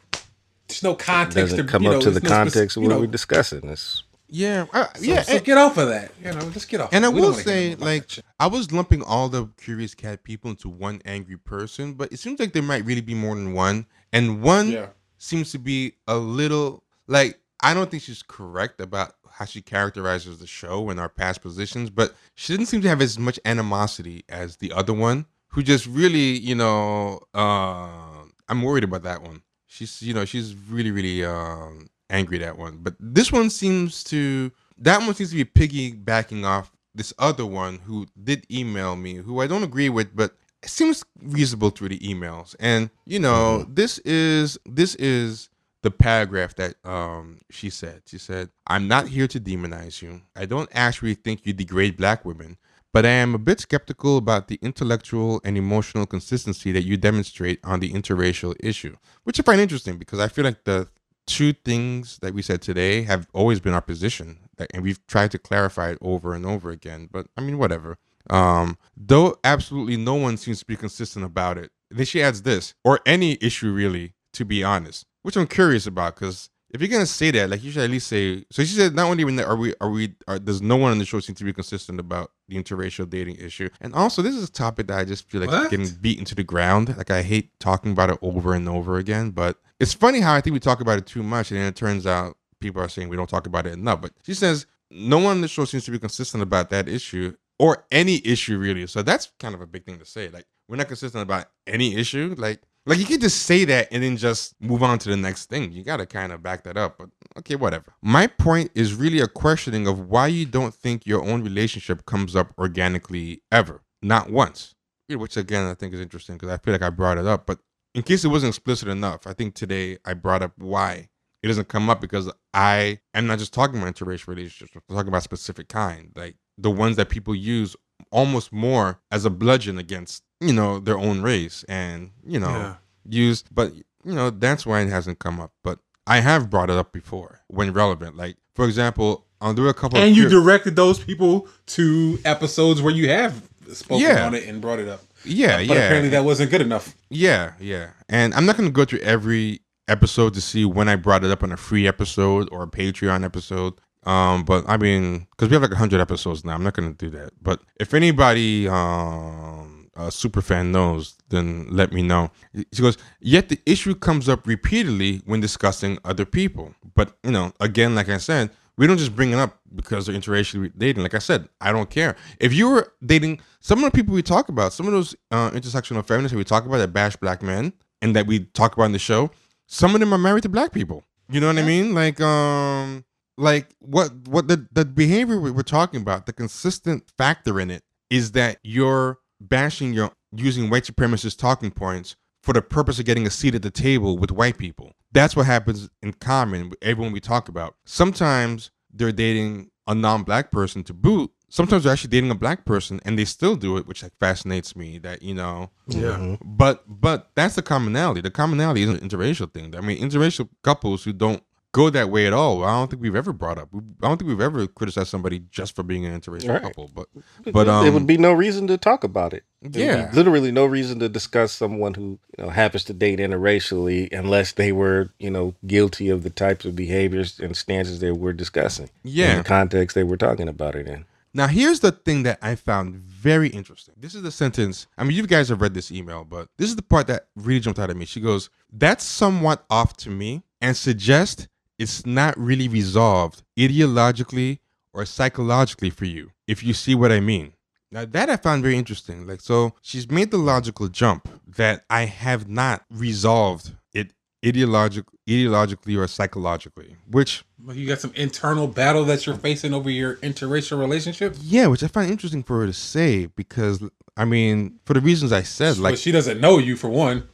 There's no context. doesn't to, come you up know, to the no spec- context of you what know, we're discussing. It's yeah, uh, so, yeah. So and- get off of that. You know, just get off. And I of it. Will don't wanna hear say, like, about that shit. I was lumping all the curious cat people into one angry person, but it seems like there might really be more than one. And one Yeah. seems to be a little like I don't think she's correct about how she characterizes the show and our past positions, but she didn't seem to have as much animosity as the other one, who just really, you know, uh, I'm worried about that one. She's, you know, she's really, really um, angry that one. But this one seems to, that one seems to be piggybacking off this other one who did email me, who I don't agree with, but it seems reasonable through the emails. And you know, this is this is the paragraph that um she said. She said, "I'm not here to demonize you. I don't actually think you degrade black women." But I am a bit skeptical about the intellectual and emotional consistency that you demonstrate on the interracial issue, which I find interesting because I feel like the two things that we said today have always been our position, and we've tried to clarify it over and over again. But I mean, whatever. Um, though absolutely no one seems to be consistent about it. Then she adds this, or any issue really, to be honest, which I'm curious about because if you're gonna say that, like you should at least say. So she said, not only when are we are we are, does no one on the show seem to be consistent about the interracial dating issue, and also this is a topic that I just feel like What? getting beaten to the ground. Like I hate talking about it over and over again, but it's funny how I think we talk about it too much, and then it turns out people are saying we don't talk about it enough. But she says no one on the show seems to be consistent about that issue or any issue really. So that's kind of a big thing to say. Like we're not consistent about any issue. Like like you can't just say that and then just move on to the next thing. You gotta kind of back that up. But okay, whatever. My point is really a questioning of why you don't think your own relationship comes up organically ever, not once. Which again I think is interesting because I feel like I brought it up, but in case it wasn't explicit enough, I think today I brought up why it doesn't come up because I am not just talking about interracial relationships. I'm talking about specific kind, like the ones that people use almost more as a bludgeon against you know their own race, and you know Yeah. use. But you know that's why it hasn't come up. But I have brought it up before when relevant. Like for example, I'll do a couple. And you pure- directed those people to episodes where you have spoken Yeah. on it and brought it up. yeah, But yeah. apparently that wasn't good enough. Yeah, yeah. And I'm not going to go through every episode to see when I brought it up on a free episode or a Patreon episode. Um, but I mean, because we have like 100 episodes now, I'm not going to do that. But if anybody um uh, super fan knows, then let me know. She goes, yet the issue comes up repeatedly when discussing other people. But you know, again, like I said, we don't just bring it up because they're interracial dating. Like I said, I don't care. If you were dating some of the people we talk about, some of those uh, intersectional feminists that we talk about that bash black men and that we talk about in the show, some of them are married to black people. You know what I mean? Like, um, like what what the the behavior we we're talking about, the consistent factor in it is that you're bashing your using white supremacist talking points for the purpose of getting a seat at the table with white people. That's what happens in common with everyone we talk about. Sometimes they're dating a non-black person to boot. Sometimes they're actually dating a black person and they still do it, which like fascinates me. That you know, Yeah. Mm-hmm. but but that's the commonality. The commonality is an interracial thing. I mean, interracial couples who don't go that way at all. I don't think we've ever brought up. I don't think we've ever criticized somebody just for being an interracial Right. couple. But but there um, would be no reason to talk about it. There Yeah. literally no reason to discuss someone who you know happens to date interracially unless they were you know guilty of the types of behaviors and stances they were discussing. in Yeah. the context they were talking about it in. Now, here's the thing that I found very interesting. This is the sentence. I mean, you guys have read this email, but this is the part that really jumped out at me. She goes, That's somewhat off to me and suggest it's not really resolved ideologically or psychologically for you, if you see what I mean. Now, that I found very interesting. Like, so she's made the logical jump that I have not resolved it ideologic, ideologically or psychologically, which Well, You got some internal battle that you're facing over your interracial relationship. Yeah, which I find interesting for her to say because I mean, for the reasons I said, Like like she doesn't know you for one.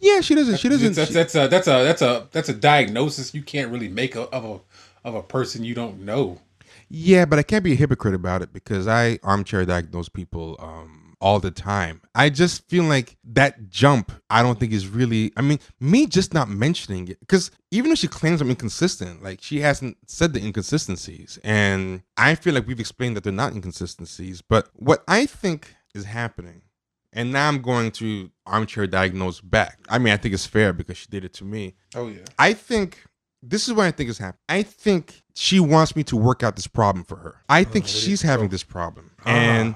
Yeah, she doesn't, she doesn't. That's, that's a that's a that's a that's a diagnosis you can't really make a, of a of a person you don't know. yeah, but I can't be a hypocrite about it because I armchair diagnose people um all the time. I just feel like that jump, I don't think is really. I mean, me just not mentioning it because even if she claims I'm inconsistent, like she hasn't said the inconsistencies, and I feel like we've explained that they're not inconsistencies. But what I think is happening And now I'm going to armchair diagnose back. I mean, I think it's fair because she did it to me. Oh yeah. I think this is what I think is happening. I think she wants me to work out this problem for her. I think she's having this problem. And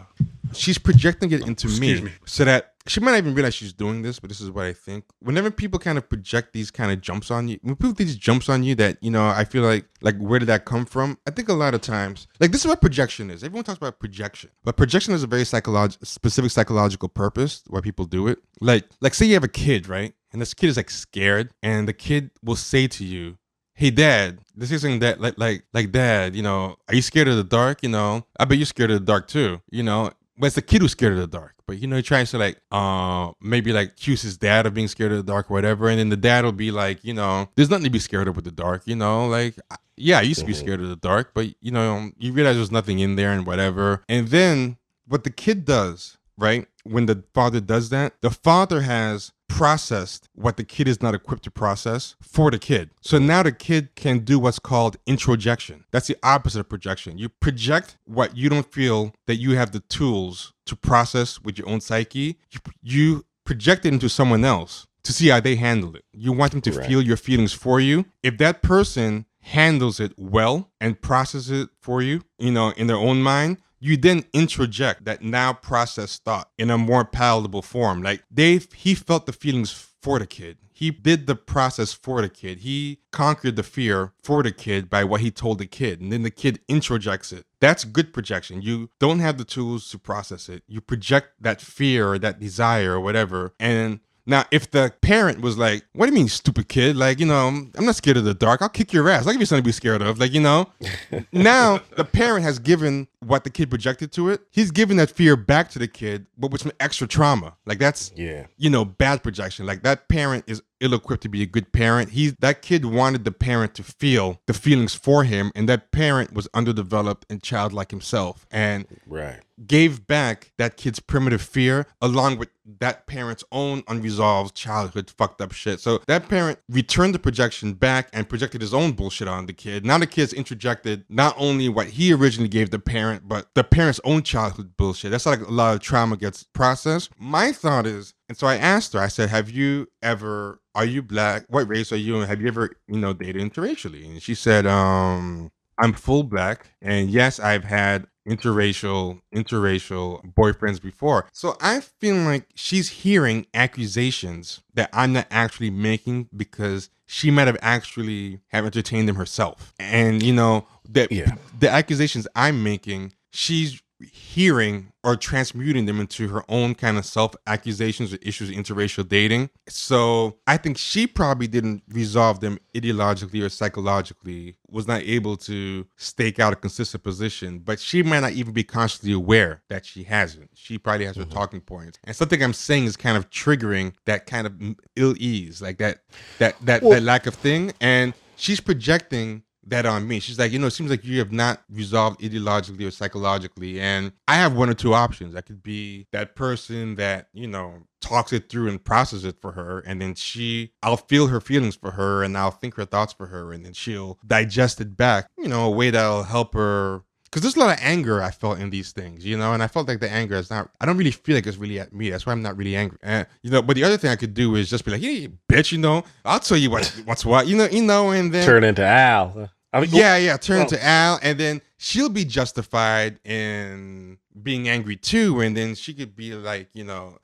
she's projecting it into me, me. so that she might not even realize she's doing this, but this is what I think. Whenever people kind of project these kind of jumps on you, when people do these jumps on you that, you know, I feel like like where did that come from? I think a lot of times, like this is what projection is. Everyone talks about projection. But projection is a very psychological specific psychological purpose why people do it. Like like say you have a kid, right? And this kid is like scared and the kid will say to you, hey dad this isn't that like like like dad you know are you scared of the dark you know i bet you're scared of the dark too you know but it's the kid who's scared of the dark. But you know he tries to like uh maybe like accuse his dad of being scared of the dark or whatever. And then the dad will be like you know there's nothing to be scared of with the dark you know? Like yeah i used to be scared of the dark but you know you realize there's nothing in there and whatever. And then what the kid does right when the father does that the father has processed what the kid is not equipped to process for the kid. So now the kid can do what's called introjection. That's the opposite of projection. You project what you don't feel that you have the tools to process with your own psyche. You, you project it into someone else to see how they handle it. You want them to Right. feel your feelings for you. If that person handles it well and processes it for you, you know, in their own mind, you then introject that now processed thought in a more palatable form. Like Dave, he felt the feelings for the kid. He did the process for the kid. He conquered the fear for the kid by what he told the kid. And then the kid introjects it. That's good projection. You don't have the tools to process it. You project that fear or that desire or whatever. And now, if the parent was like, "What do you mean, stupid kid? Like, you know, I'm not scared of the dark. I'll kick your ass. I'll give you something to be scared of." Like, you know, [laughs] now the parent has given what the kid projected to it. He's giving that fear back to the kid, but with some extra trauma. Like that's Yeah. you know, bad projection. Like that parent is ill-equipped to be a good parent. He that kid wanted the parent to feel the feelings for him, and that parent was underdeveloped and childlike himself, and Right. gave back that kid's primitive fear along with that parent's own unresolved childhood fucked up shit. So that parent returned the projection back and projected his own bullshit on the kid. Now the kid's introjected not only what he originally gave the parent, but the parent's own childhood bullshit. That's like, a lot of trauma gets processed. My thought is, and so I asked her, I said, Have you ever are you black? What race are you? And have you ever, you know, dated interracially? And she said, um, I'm full black, and yes, I've had interracial interracial boyfriends before. So I feel like she's hearing accusations that I'm not actually making because she might have actually have entertained them herself. And you know, that Yeah. the accusations I'm making, she's hearing or transmuting them into her own kind of self accusations or issues of interracial dating. So I think she probably didn't resolve them ideologically or psychologically, was not able to stake out a consistent position, but she might not even be consciously aware that she hasn't. She probably has her mm-hmm. talking points. And something I'm saying is kind of triggering that kind of ill ease, like that that that, Well- that lack of thing. And she's projecting that on me. She's like, you know, it seems like you have not resolved ideologically or psychologically. And I have one or two options. I could be that person that, you know, talks it through and processes it for her. And then she, I'll feel her feelings for her and I'll think her thoughts for her. And then she'll digest it back, you know, a way that'll help her. Because there's a lot of anger I felt in these things, you know, and I felt like the anger is not, I don't really feel like it's really at me. That's why I'm not really angry. And, you know, but the other thing I could do is just be like, hey, bitch, you know, I'll tell you what, what's what, you know, you know, and then. Turn into Al. I mean, Yeah, yeah. Turn Oh. to Al, and then she'll be justified in being angry too, and then she could be like, you know,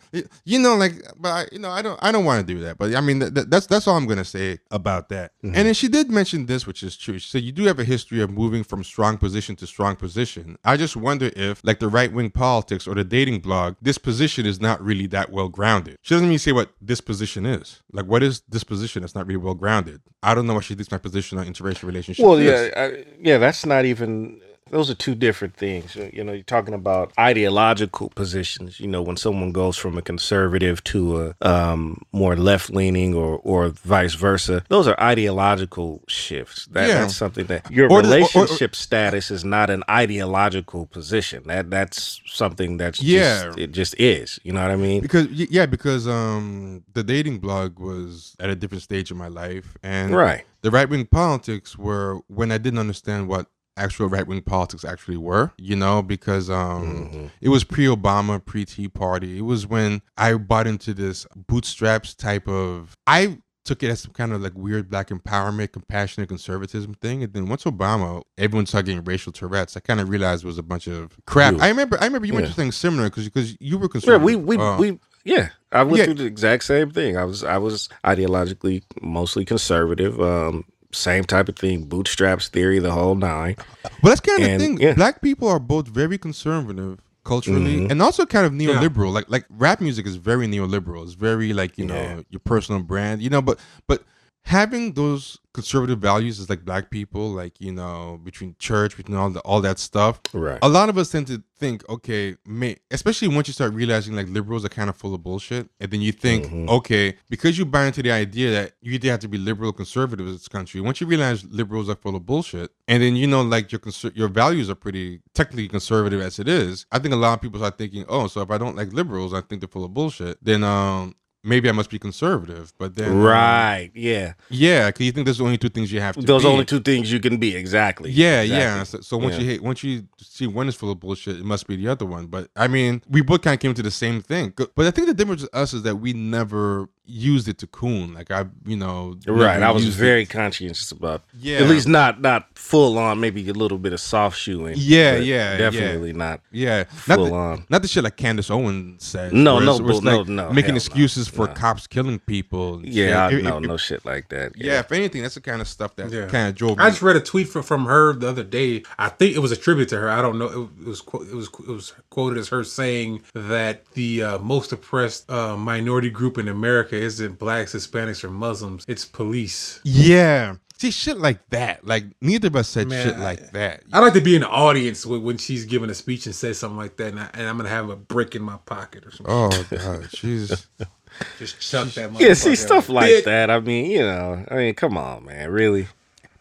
you know, like, but I, you know, I don't, I don't want to do that. But I mean, th- th- that's that's all I'm gonna say about that. Mm-hmm. And then she did mention this, which is true. She said you do have a history of moving from strong position to strong position. I just wonder if, like the right wing politics or the dating blog, this position is not really that well grounded. She doesn't even say what this position is. Like, what is this position that's not really well grounded? I don't know what she thinks my position on interracial relationships. Well, is. yeah, I, yeah. That's not even. Those are two different things. You know, you're talking about ideological positions. You know, when someone goes from a conservative to a um, more left leaning, or or vice versa. Those are ideological shifts. That, Yeah. That's something that your Or the- or- or- relationship status is not an ideological position. That that's something that's Yeah. just, it just is. You know what I mean? because yeah because um the dating blog was at a different stage in my life and Right. the right-wing politics were when i didn't understand what actual right-wing politics actually were you know because um Mm-hmm. it was pre-obama pre-tea party it was when i bought into this bootstraps type of i took it as some kind of like weird black empowerment compassionate conservatism thing and then once obama everyone started getting racial tourette's i kind of realized it was a bunch of crap Yeah. i remember i remember you went Yeah. through things similar because because you were Yeah, conservative we we Uh, we yeah. I went Yeah. through the exact same thing. I was I was ideologically mostly conservative. Um, same type of thing, bootstraps theory, the whole nine. Well, that's kind of the thing. yeah. Black people are both very conservative culturally Mhm. and also kind of neoliberal. Like like rap music is very neoliberal. It's very like you know Yeah. your personal brand. You know, but but having those conservative values is like black people, like you know between church, between all the all that stuff. Right. A lot of us tend to think, okay, may, especially once you start realizing like liberals are kind of full of bullshit, and then you think, Mhm. okay, because you buy into the idea that you either have to be liberal or conservative in this country. Once you realize liberals are full of bullshit, and then you know like your conser- your values are pretty technically conservative as it is, I think a lot of people start thinking, oh, so if I don't like liberals, I think they're full of bullshit. Then um. Maybe I must be conservative, but then um, right. Yeah. yeah, because you think there's only two things you have to. Those be. only two things you can be. Exactly. Yeah, yeah. So, so once Yeah. you hate, once you see one is full of bullshit, it must be the other one. But I mean, we both kind of came to the same thing. But I think the difference with us is that we never used it to coon. Like I, you know, Right. I was used it- very conscientious about. Yeah. At least not not full on. Maybe a little bit of soft shoeing. Yeah, but yeah, yeah. Definitely not. yeah, not full the, on. not the shit like Candace Owens said. No, no, it's- it's no, like no, making hell no, excuses for no. cops killing people. Yeah. shit. I, It- no, it- no shit like that. Yeah, if anything, that's the kind of stuff that Yeah. kind of drove me. I just read a tweet from, from her the other day. I think it was a tribute to her. I don't know. It, was qu- it was it was quoted as her saying that the uh, most oppressed uh, minority group in America isn't blacks, Hispanics, or Muslims. It's police. yeah, see shit like that. Like neither of us said Man, shit I- like that. I like to be in the audience when, when she's giving a speech and says something like that, and, I, and I'm gonna have a brick in my pocket or something. Oh god, she's. [laughs] Just chuck that. Yeah. See stuff like Bitch. that. I mean, you know. I mean, come on, man. Really.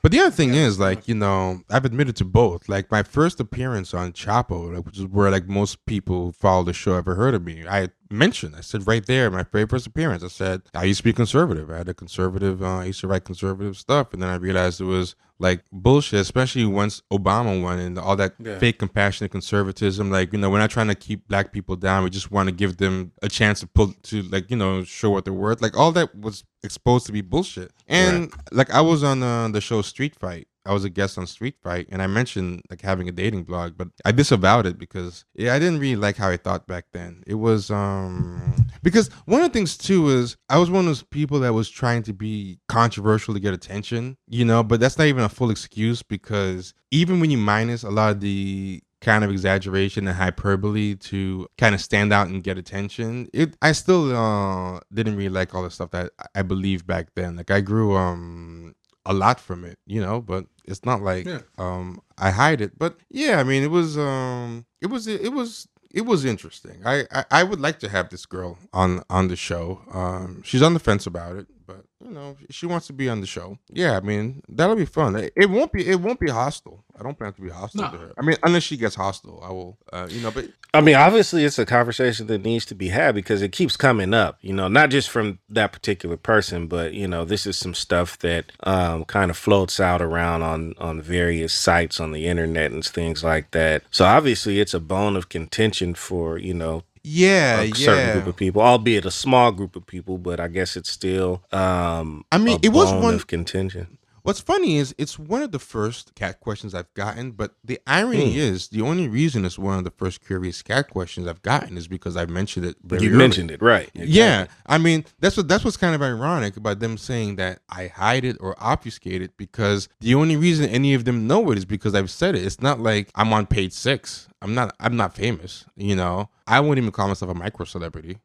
But the other thing is, like, you know, I've admitted to both. Like, my first appearance on Chapo, like, which is where, like, most people follow the show ever heard of me, I mentioned, I said right there, my very first appearance, I said, I used to be conservative. I had a conservative, uh, I used to write conservative stuff. And then I realized it was, like, bullshit, especially once Obama won and all that Yeah. fake compassionate conservatism. Like, you know, we're not trying to keep black people down. We just want to give them a chance to pull, to, like, you know, show what they're worth. Like, all that was exposed to be bullshit. And, like, I was on uh, the show Street Fight I was a guest on Street Fight, and I mentioned like having a dating blog, but I disavowed it because yeah, I didn't really like how I thought back then. It was um because one of the things too is I was one of those people that was trying to be controversial to get attention, you know, but that's not even a full excuse because even when you minus a lot of the kind of exaggeration and hyperbole to kind of stand out and get attention. It I still uh didn't really like all the stuff that I believed back then. Like I grew um a lot from it, you know, but it's not like Yeah. um I hide it. But yeah, I mean it was um it was it was it was interesting. I, I I would like to have this girl on on the show. Um she's on the fence about it, but you know, she wants to be on the show. Yeah, I mean, that'll be fun. It, it won't be it won't be hostile. I don't plan to be hostile No. to her. I mean, unless she gets hostile, I will uh you know, but I mean, obviously, it's a conversation that needs to be had because it keeps coming up. You know, not just from that particular person, but you know, this is some stuff that um, kind of floats out around on on various sites on the internet and things like that. So obviously, it's a bone of contention for you know yeah, a certain yeah. group of people, albeit a small group of people. But I guess it's still. Um, I mean, it was one- of contention. What's funny is it's one of the first cat questions I've gotten, but the irony Hmm. is the only reason it's one of the first curious cat questions I've gotten is because I mentioned it. You early. mentioned it, right? Yeah, I mean that's what that's what's kind of ironic about them saying that I hide it or obfuscate it because the only reason any of them know it is because I've said it. It's not like I'm on page six. I'm not. I'm not famous. You know. I wouldn't even call myself a micro celebrity.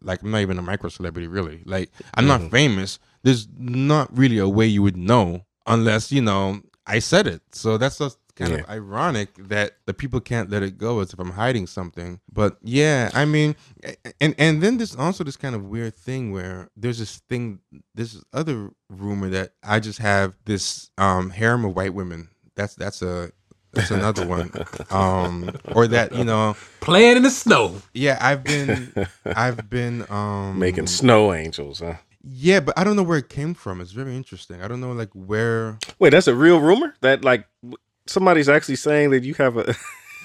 Like I'm not even a micro celebrity really. Like I'm Mm-hmm. not famous. There's not really a way you would know unless you know I said it. So that's just kind of ironic that the people can't let it go as if I'm hiding something. But yeah, I mean, and and then there's also this kind of weird thing where there's this thing, this other rumor that I just have this um harem of white women. That's that's a that's another one. [laughs] Um, or that you know, Playing in the snow. yeah, I've been [laughs] I've been um Making snow angels, huh? Yeah, but I don't know where it came from. It's very interesting. I don't know like where. Wait, that's a real rumor that like somebody's actually saying that you have a,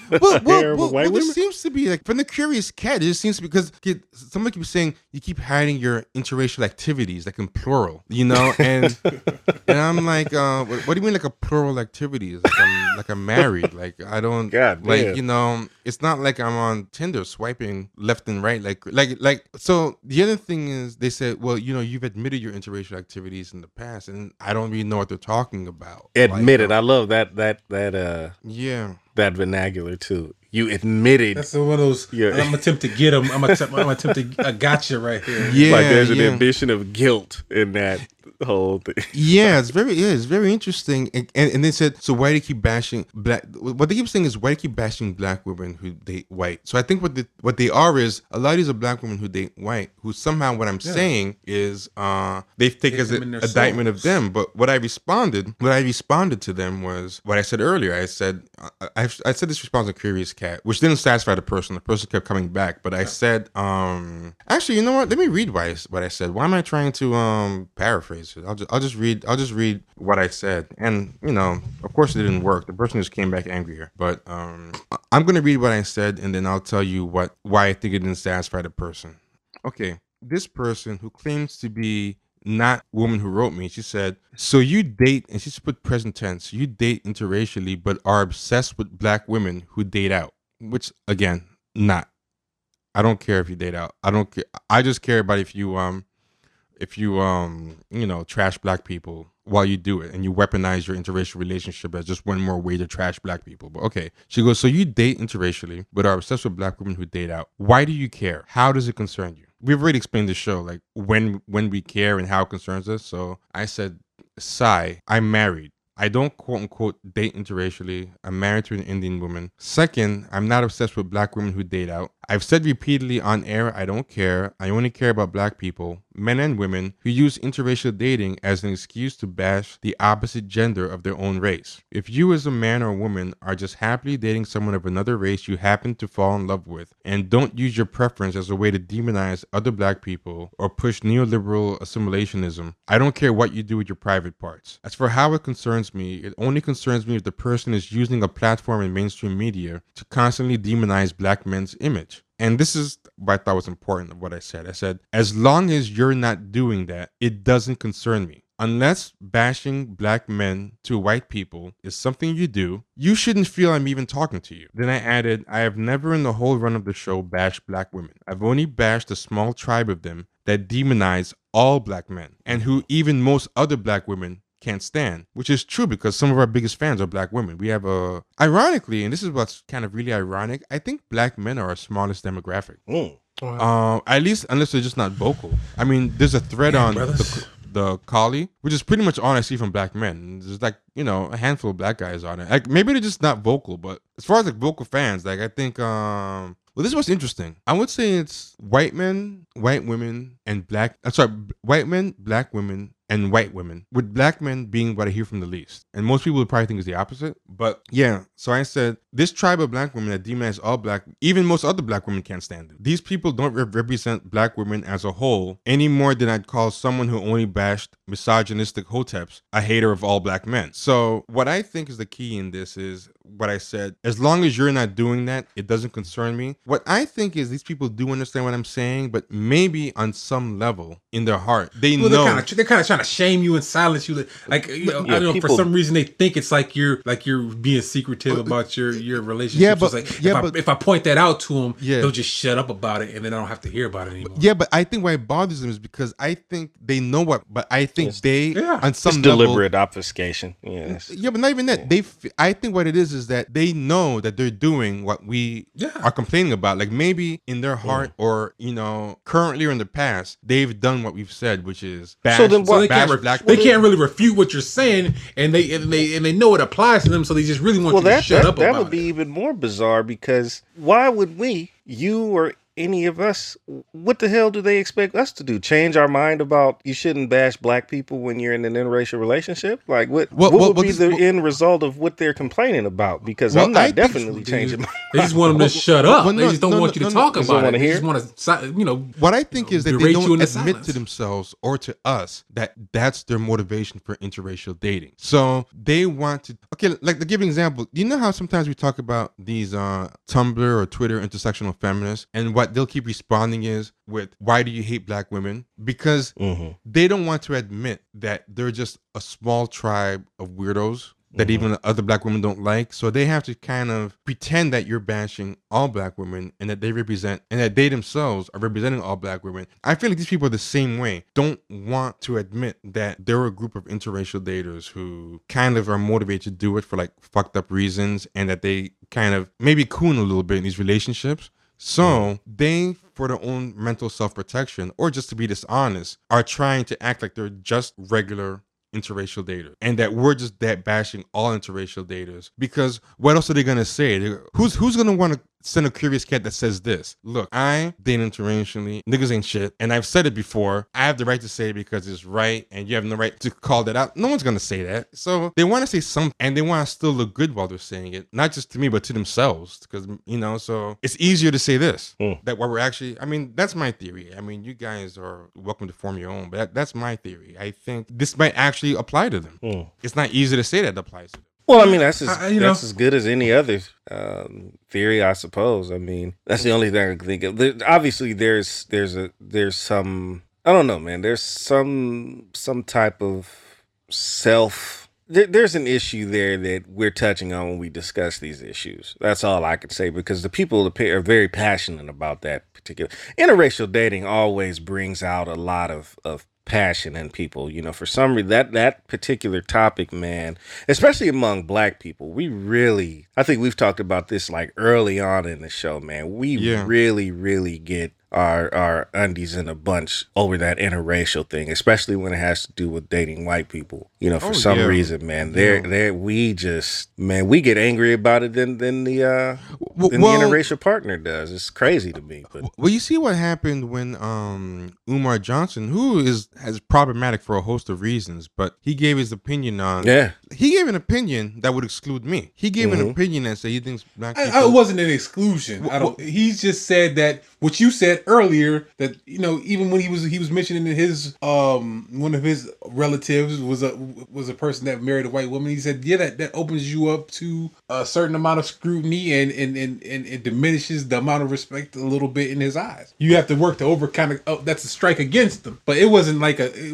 [laughs] well, well, well, white well, seems to be like from the curious cat. It just seems because somebody keeps saying you keep hiding your interracial activities, like in plural, you know, and [laughs] and I'm like, uh, what, what do you mean like a plural activities? Like like I'm married. [laughs] Like I don't God like damn. you know. It's not like I'm on Tinder swiping left and right. Like like like. So the other thing is they said, well, you know, you've admitted your interracial activities in the past, and I don't really know what they're talking about. Admit it. Like, I love that that that uh yeah. that vernacular too. You admitted That's one of those. Yeah. I'm gonna attempt to get him. I'm gonna attempt. I'm gonna attempt to. I got you right here. [laughs] Yeah, like there's an yeah. ambition of guilt in that whole thing. yeah, [laughs] it's very yeah, it's very interesting. And, and and they said, so why do you keep bashing black? What they keep saying is why do you keep bashing black women who date white? So I think what the what they are is a lot of these are black women who date white, who somehow what I'm saying is uh they Take as an indictment of them. But what I responded, what I responded to them was what I said earlier. I said I, I, I said this response to Curious Cat, which didn't satisfy the person. The person kept coming back, but I said, um, actually, you know what? Let me read what I, what I said. Why am I trying to um paraphrase it? I'll just I'll just read I'll just read what I said, and you know, of course, it didn't work. The person just came back angrier. But um, I'm gonna read what I said, and then I'll tell you what why I think it didn't satisfy the person. Okay, this person who claims to be not woman who wrote me. She said, "So you date," and she's put present tense. You date interracially, but are obsessed with black women who date out. Which again, not. I don't care if you date out. I don't care. I just care about if you um, if you um, you know, trash black people while you do it, and you weaponize your interracial relationship as just one more way to trash black people. But okay, she goes. So you date interracially, but are obsessed with black women who date out. Why do you care? How does it concern you? We've already explained the show, like when when we care and how it concerns us. So I said, Sigh, I'm married. I don't quote unquote date interracially. I'm married to an Indian woman. Second, I'm not obsessed with black women who date out. I've said repeatedly on air, I don't care. I only care about black people, men and women, who use interracial dating as an excuse to bash the opposite gender of their own race. If you, as a man or woman, are just happily dating someone of another race you happen to fall in love with, and don't use your preference as a way to demonize other black people or push neoliberal assimilationism, I don't care what you do with your private parts. As for how it concerns me, it only concerns me if the person is using a platform in mainstream media to constantly demonize black men's image. And this is what I thought was important of what I said. I said, as long as you're not doing that, it doesn't concern me. unless bashing black men to white people is something you do, you shouldn't feel I'm even talking to you. Then I added, I have never in the whole run of the show bashed black women. I've only bashed a small tribe of them that demonize all black men and who even most other black women can't stand, which is true because some of our biggest fans are black women. We have a, ironically, and this is what's kind of really ironic, I think black men are our smallest demographic. Mm. Um, at least unless they're just not vocal. I mean, there's a thread Yeah, on brothers. the, the Coli, which is pretty much all I see from black men. There's like you know a handful of black guys on it. Like maybe they're just not vocal, but as far as like vocal fans, like I think um. Well, this is what's interesting. I would say it's white men, white women, and black. I'm sorry, white men, black women, and white women. With black men being what I hear from the least, and most people would probably think is the opposite. But yeah, so I said this tribe of black women that demonize all black, even most other black women can't stand it. These people don't re- represent black women as a whole any more than I'd call someone who only bashed misogynistic hoteps a hater of all black men. So what I think is the key in this is what I said. As long as you're not doing that, it doesn't concern me. What I think is these people do understand what I'm saying, but maybe on some level in their heart, they Well, know. they're kind of they're kind of trying to shame you and silence you. Like you know, Yeah, I don't know. people- for some reason, they think it's like you're like you're being secretive about your your relationship. Yeah, but- like, yeah, if, I, if I point that out to them, Yeah. they'll just shut up about it, and then I don't have to hear about it anymore. yeah, but I think why it bothers them is because I think they know what, but I think they Yeah. on some It's level, deliberate obfuscation. Yeah, Yeah, but not even that. They, I think what it is is that they know that they're doing what we Yeah. are complaining about. Like maybe in their heart, or you know, currently or in the past, they've done what we've said, which is bash, So then So they can't, re- black. they can't really refute what you're saying, and they and they and they know it applies to them, so they just really want Well, you to that shut that, up that about would be it. even more bizarre because why would we, you or any of us, what the hell do they expect us to do? Change our mind about you shouldn't bash black people when you're in an interracial relationship? Like what? Well, what well, would well, be this- the well- end result of what they're complaining about? Because Well, I'm not I definitely They changing. just, my they just want them to shut up. well, they just don't no, want you to no, talk Just about don't it. wanna They hear just want to, you know, What I think is that they don't admit silence. to themselves or to us that that's their motivation for interracial dating. So they want to. Okay, like to give an example, you know how sometimes we talk about these uh Tumblr or Twitter intersectional feminists, and what they'll keep responding is with, "Why do you hate black women?" Because Mhm. they don't want to admit that they're just a small tribe of weirdos that even other black women don't like. So they have to kind of pretend that you're bashing all black women and that they represent and that they themselves are representing all black women. I feel like these people are the same way. Don't want to admit that they're a group of interracial daters who kind of are motivated to do it for like fucked up reasons and that they kind of maybe coon a little bit in these relationships. So they, for their own mental self protection or just to be dishonest, are trying to act like they're just regular interracial daters and that we're just that bashing all interracial daters because what else are they gonna say? They- who's who's gonna want to send a curious cat that says this look i date interracially. Niggas ain't shit and i've said it before. I have the right to say it because it's right and you have no right to call that out. No one's gonna say that. So they want to say something and they want to still look good while they're saying it not just to me but to themselves because you know so it's easier to say this Mm. that what we're actually i mean that's my theory. I mean you guys are welcome to form your own but that, that's my theory. I think this might actually apply to them. Mm. it's not easy to say that applies to them Well, I mean, that's as, I- that's know. as good as any other um, theory, I suppose. I mean, that's the only thing I can think of. There, obviously, there's there's a there's some I don't know, man. There's some some type of self. There, there's an issue there that we're touching on when we discuss these issues. That's all I can say because the people are very passionate about that particular. Interracial dating always brings out a lot of of passion in people. You know, for some reason that that particular topic, man, especially among black people, we really I think we've talked about this like early on in the show, man. We Yeah. really, really get our our undies in a bunch over that interracial thing, especially when it has to do with dating white people. You know, for Oh, some yeah. reason, man, there Yeah. there we just man, we get angry about it than than the uh than well- the interracial partner does. It's crazy to me, but Well, you see what happened when um Umar Johnson, who is has problematic for a host of reasons, but he gave his opinion on. yeah, He gave an opinion that would exclude me. He gave an Mhm. opinion that said he thinks black people. I, I wasn't an exclusion. I don't. He's just said that what you said earlier that you know even when he was he was mentioning that his um one of his relatives was a was a person that married a white woman. He said yeah that that opens you up to a certain amount of scrutiny and and and, and it diminishes the amount of respect a little bit in his eyes. You have to work to over kind of oh, that's a strike against them. But it wasn't like a it,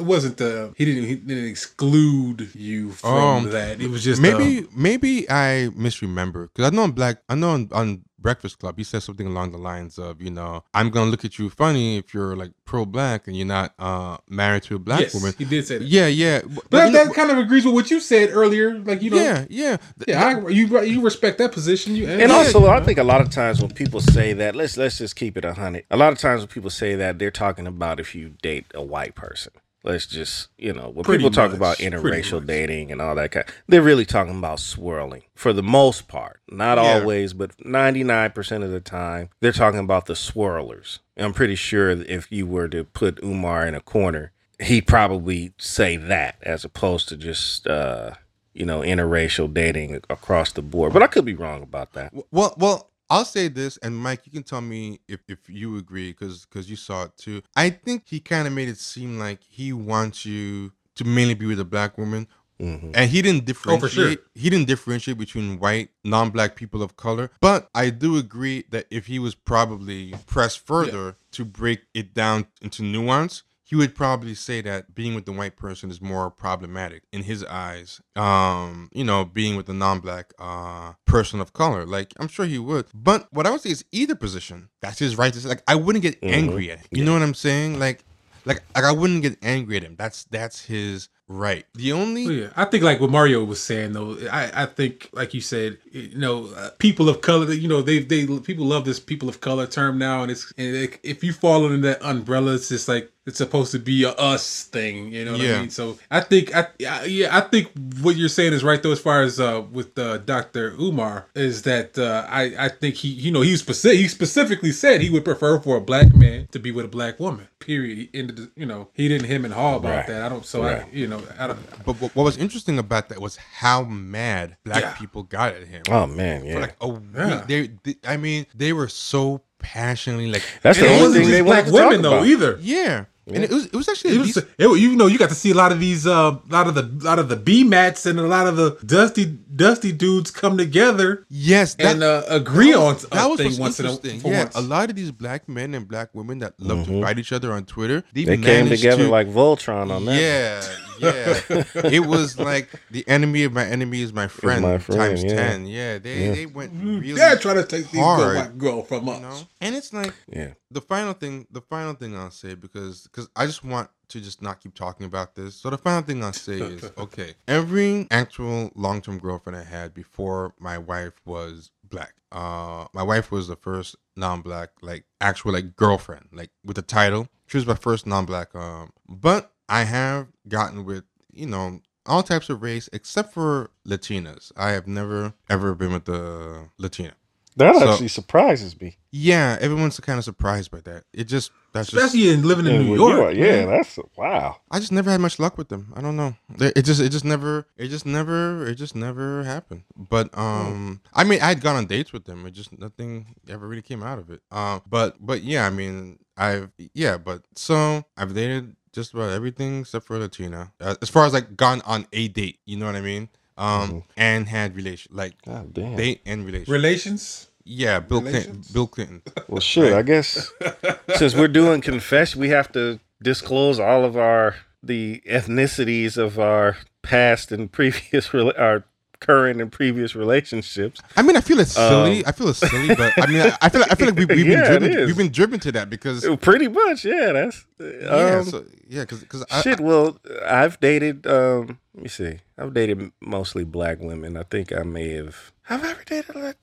it wasn't the he didn't he didn't exclude you from Um, that. It was just maybe um, maybe I misremember because I know on Black I know on, on Breakfast Club he said something along the lines of you know I'm gonna look at you funny if you're like pro black and you're not uh married to a black yes, woman. he did say that. Yeah, yeah, But you that, know- that kind of agrees with what you said earlier. Like you know, yeah, yeah, yeah, I, you you respect that position. You And yeah, also, you I think a lot of times when people say that, let's let's just keep it a hundred. A lot of times when people say that, they're talking about if you date a white person. Let's just, you know, when Pretty people talk much, about interracial dating and all that kind, they're really talking about swirling for the most part. Not Yeah. always, but ninety nine percent of the time, they're talking about the swirlers. I'm pretty sure if you were to put Umar in a corner, he'd probably say that as opposed to just. uh you know, interracial dating across the board, but I could be wrong about that. Well, well, I'll say this, and Mike, you can tell me if, if you agree, because because you saw it too. I think he kind of made it seem like he wants you to mainly be with a black woman, hmm and he didn't differentiate. Oh, for sure. He didn't differentiate between white, non-black people of color. But I do agree that if he was probably pressed further to break it down into nuance. He would probably say that being with the white person is more problematic in his eyes. Um, you know, being with the non-black uh person of color. Like I'm sure he would. But what I would say is either position. That's his right to say. Like I wouldn't get Mhm. angry at him. You know what I'm saying? Like like like I wouldn't get angry at him. That's that's his right. The only Well, yeah, I think like what Mario was saying though. I, I think like you said, you know, uh, people of color. You know, they they people love this people of color term now, and it's and it, if you fall under that umbrella, it's just like it's supposed to be a us thing. You know what Yeah. I mean? So I think I I- yeah I think what you're saying is right though. As far as uh with uh, Doctor Umar is that uh, I I think he you know he specific he specifically said he would prefer for a black man to be with a black woman. Period. He ended the- you know he didn't him and haw about Right. that. I don't. So Right. I you know I don't. But what, what was interesting about that was how mad black Yeah. people got at him. Oh man, yeah. For like a week. Yeah. They, they, I mean, they were so passionately like, That's the only thing they black wanted to talk women though about. either. yeah. And it was, it was actually, It a was, decent- it, you know, you got to see a lot of these, uh, a lot of the, lot of the B mats and a lot of the dusty, dusty dudes come together yes, that, and uh, agree that on was, a that was thing once in a, interesting. yeah, once. a lot of these black men and black women that love to Mhm. fight each other on Twitter, they, They came together to- like Voltron on that. Yeah, yeah. it was like the enemy of my enemy is my friend, my friend, times yeah. ten. Yeah, they Yeah. they went really They're trying to take these hard, good girl from us. you know. And it's like Yeah. the final thing the final thing i'll say because because i just want to just not keep talking about this so the final thing i'll say is [laughs] okay every actual long-term girlfriend i had before my wife was black uh my wife was the first non-black like actual like girlfriend like with a title she was my first non-black um but i have gotten with you know all types of race except for latinas i have never ever been with the latina That So- actually surprises me. yeah, everyone's kind of surprised by that. It just that's just Especially in living in Yeah, New well, York. yeah, man. that's wow. I just never had much luck with them. I don't know. It just it just never it just never it just never happened. But um I mean I had gone on dates with them. It just nothing ever really came out of it. Um but but yeah, I mean I've yeah, but so I've dated just about everything except for Latina. Uh, as far as like gone on a date, you know what I mean? Um Mhm. and had relation like God damn. date and relation. Relations. yeah, Bill Clinton. Bill Clinton. well, shit. I guess [laughs] since we're doing confession, we have to disclose all of our the ethnicities of our past and previous rela- our current and previous relationships. I mean, I feel it's silly. Um, I feel it's silly, but I mean, I, I feel like, I feel like we, we've been [laughs] Yeah, it driven. We've been driven to that because Pretty much, yeah. That's yeah, um, so, yeah, because Shit, well, I've dated. Um, let me see. I've dated mostly black women. I think I may have. Have I ever dated a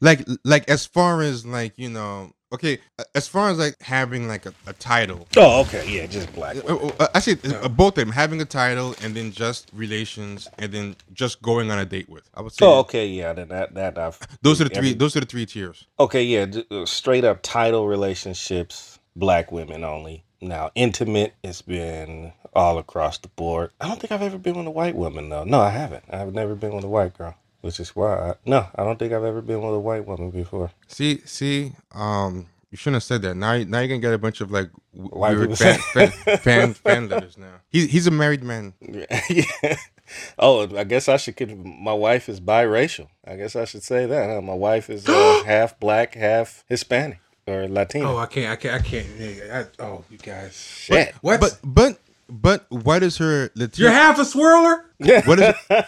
like like as far as like you know, okay, as far as like having like a, a title. Oh, okay, yeah, just black. Uh, uh, uh, Actually, uh, both of them having a title and then just relations and then just going on a date with. I would say Oh, okay, yeah. Then that that I've. those are the three. every- Those are the three tiers. Okay, yeah, straight up title relationships, black women only. Now, intimate, it's been all across the board. I don't think I've ever been with a white woman though. No, I haven't. I've never been with a white girl, which is why. I, no, I don't think I've ever been with a white woman before. See, see, um, you shouldn't have said that. Now, now you're gonna get a bunch of like White weird fan, fan, [laughs] fan fan letters now. He's he's a married man. yeah. [laughs] oh, I guess I should. Could, my wife is biracial. I guess I should say that. Huh? My wife is uh, [gasps] half black, half Hispanic or Latino. Oh, I can't. I can't. I can't. I, oh, you guys. Shit. What? But but but what is her Latina? You're half a swirler. [laughs] what is [laughs]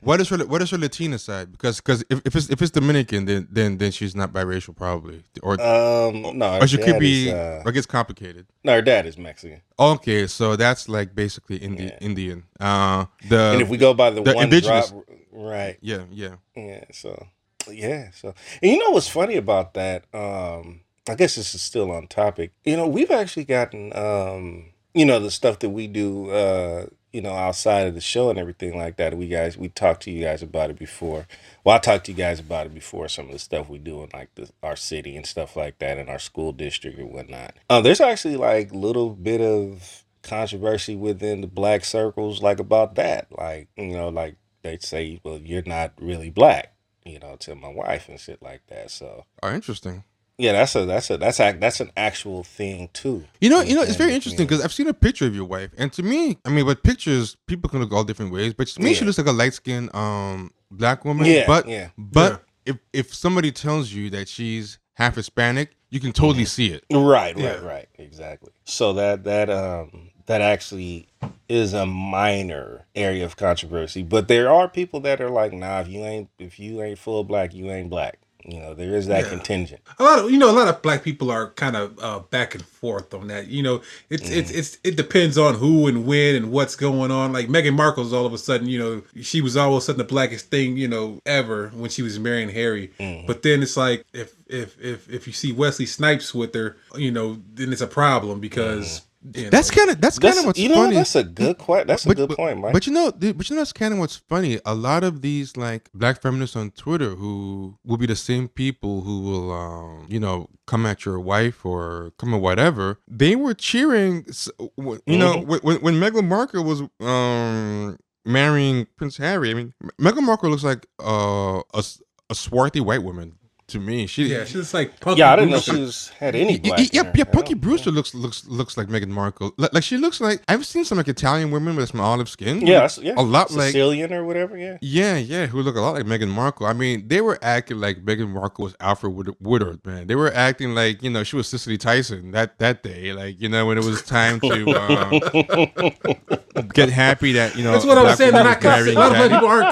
what is her what is her Latina side? Because because if, if it's if it's Dominican, then then then she's not biracial probably, or um, no, or she could be is, uh, or it gets complicated. no, her dad is Mexican. Okay, so that's like basically Indi- Yeah. Indian. Uh, the and if we go by the, the one indigenous- drop, right? yeah yeah Yeah. So, yeah. So, and you know what's funny about that? Um, I guess this is still on topic. You know, we've actually gotten, um, you know, the stuff that we do, uh, you know, outside of the show and everything like that. We guys, we talked to you guys about it before. Well, I talked to you guys about it before. Some of the stuff we do in like the, our city and stuff like that, in our school district and whatnot. Uh, there's actually like a little bit of controversy within the black circles, like about that. Like, you know, like they say, well, you're not really black you know, to my wife and shit like that. So oh interesting. Yeah, that's a that's a that's a, that's an actual thing too. You know, you know, it's very interesting because I've seen a picture of your wife, and to me, I mean, with pictures people can look all different ways. But to me, she looks like a light skinned um black woman. Yeah, but yeah. but if if somebody tells you that she's half Hispanic, you can totally see it. Right, right, Yeah. right, exactly. So that that um that actually is a minor area of controversy, but there are people that are like, nah, if you ain't if you ain't full black, you ain't black. You know, there is that Yeah. contingent. A lot of you know, a lot of black people are kind of uh, back and forth on that. You know, it's mm. it's it's it depends on who and when and what's going on. Like Meghan Markle's all of a sudden, you know, she was all of a sudden the blackest thing you know ever when she was marrying Harry. Mm. But then it's like if if if if you see Wesley Snipes with her, you know, then it's a problem because mm-hmm. You know, That's kind of that's kind of what's you know funny. that's a good question. That's a good point, Mike. But you know, but you know, that's kind of what's funny. A lot of these like black feminists on Twitter who will be the same people who will, um, you know, come at your wife or come at whatever. They were cheering, you know, Mm-hmm. when when when Meghan Markle was um marrying Prince Harry. I mean, Meghan Markle looks like uh, a s- a swarthy white woman to me. She yeah, she's like punky. yeah, I didn't know Brewster. she was had any black. y- in yeah, her. yeah. Punky Brewster looks looks looks like Meghan Markle. Like, like she looks like I've seen some like Italian women with some olive skin. Yeah, that's, yeah, a lot like Sicilian or whatever. Yeah, yeah, yeah, who look a lot like Meghan Markle. I mean, they were acting like Meghan Markle was Alfred Wood- Woodard, man. They were acting like you know she was Cicely Tyson that that day, like you know when it was time to [laughs] um, get happy that you know. That's what I was saying. They're woman not a lot of people aren't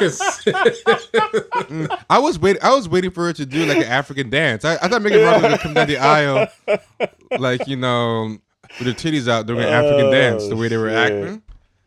I was waiting. I was waiting for her to do like an African dance. I, I thought Meghan Markle gonna come down the aisle, like you know, with her titties out doing an African Oh, dance, the way they were shit. acting.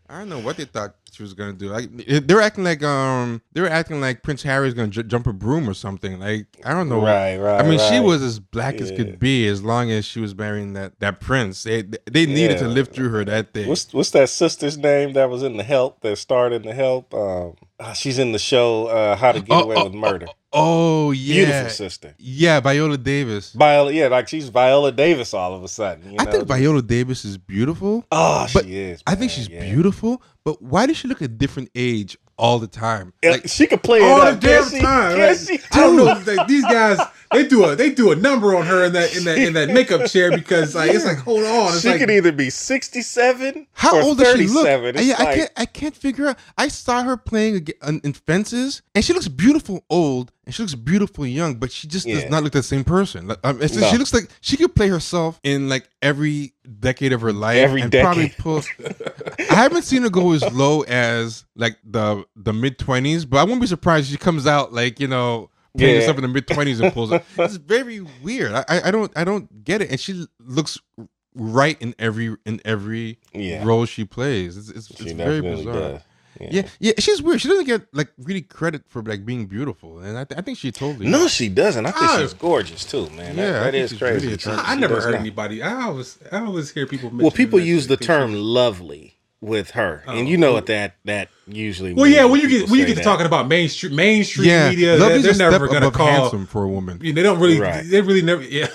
I don't know what they thought she was gonna do. Like they were acting like um, they were acting like Prince Harry was gonna j- jump a broom or something. Like I don't know. Right, right, I mean, she was as black as could be, as long as she was marrying that that prince. They they needed to live through her that day. What's what's that sister's name that was in the Help that starred in the Help? Um, ah, she's in the show uh, How to Get Oh, Away oh, with Murder. oh yeah, Beautiful sister. yeah, Viola Davis. Viola, yeah, like she's Viola Davis all of a sudden. You I know? think Viola Davis is beautiful. Oh, she is. I think she's yeah. beautiful, but why does she look a different age all the time? Like, she could play all it the damn she? time. Can't Like, she? I don't know. Like, these guys, they do a they do a number on her in that in that in that makeup chair because like it's like hold on. It's She like, could either be sixty-seven how or old does she look? thirty-seven. I, It's yeah, I can't. I can't figure out. I saw her playing in Fences, and she looks beautiful old, and she looks beautiful young, but she just Yeah. does not look the same person. Like, um, No. She looks like she could play herself in like every decade of her life, Every and decade. probably pull. [laughs] I haven't seen her go as low as like the the mid twenties, but I won't be surprised if she comes out like you know. Playing Yeah. herself in the mid twenties and pulls it. It's very weird. I, I I don't I don't get it. And she looks right in every in every Yeah. role she plays. It's it's, She it's very bizarre. does. Yeah, yeah, she's weird. She doesn't get like really credit for like being beautiful, and I, th- I think she totally. No, does. she doesn't. I think Ah. she's gorgeous too, man. That- Yeah, that think is she's crazy. really She- I never heard not. anybody. I always I always hear people. Well, people that use the term lovely with her, and Oh. you know what that that usually. Well, yeah, when you get when you say get to talking about mainstream mainstream yeah, media, love they're, they're a step never gonna above call. handsome for a woman. They don't really. Right. They really never. Yeah.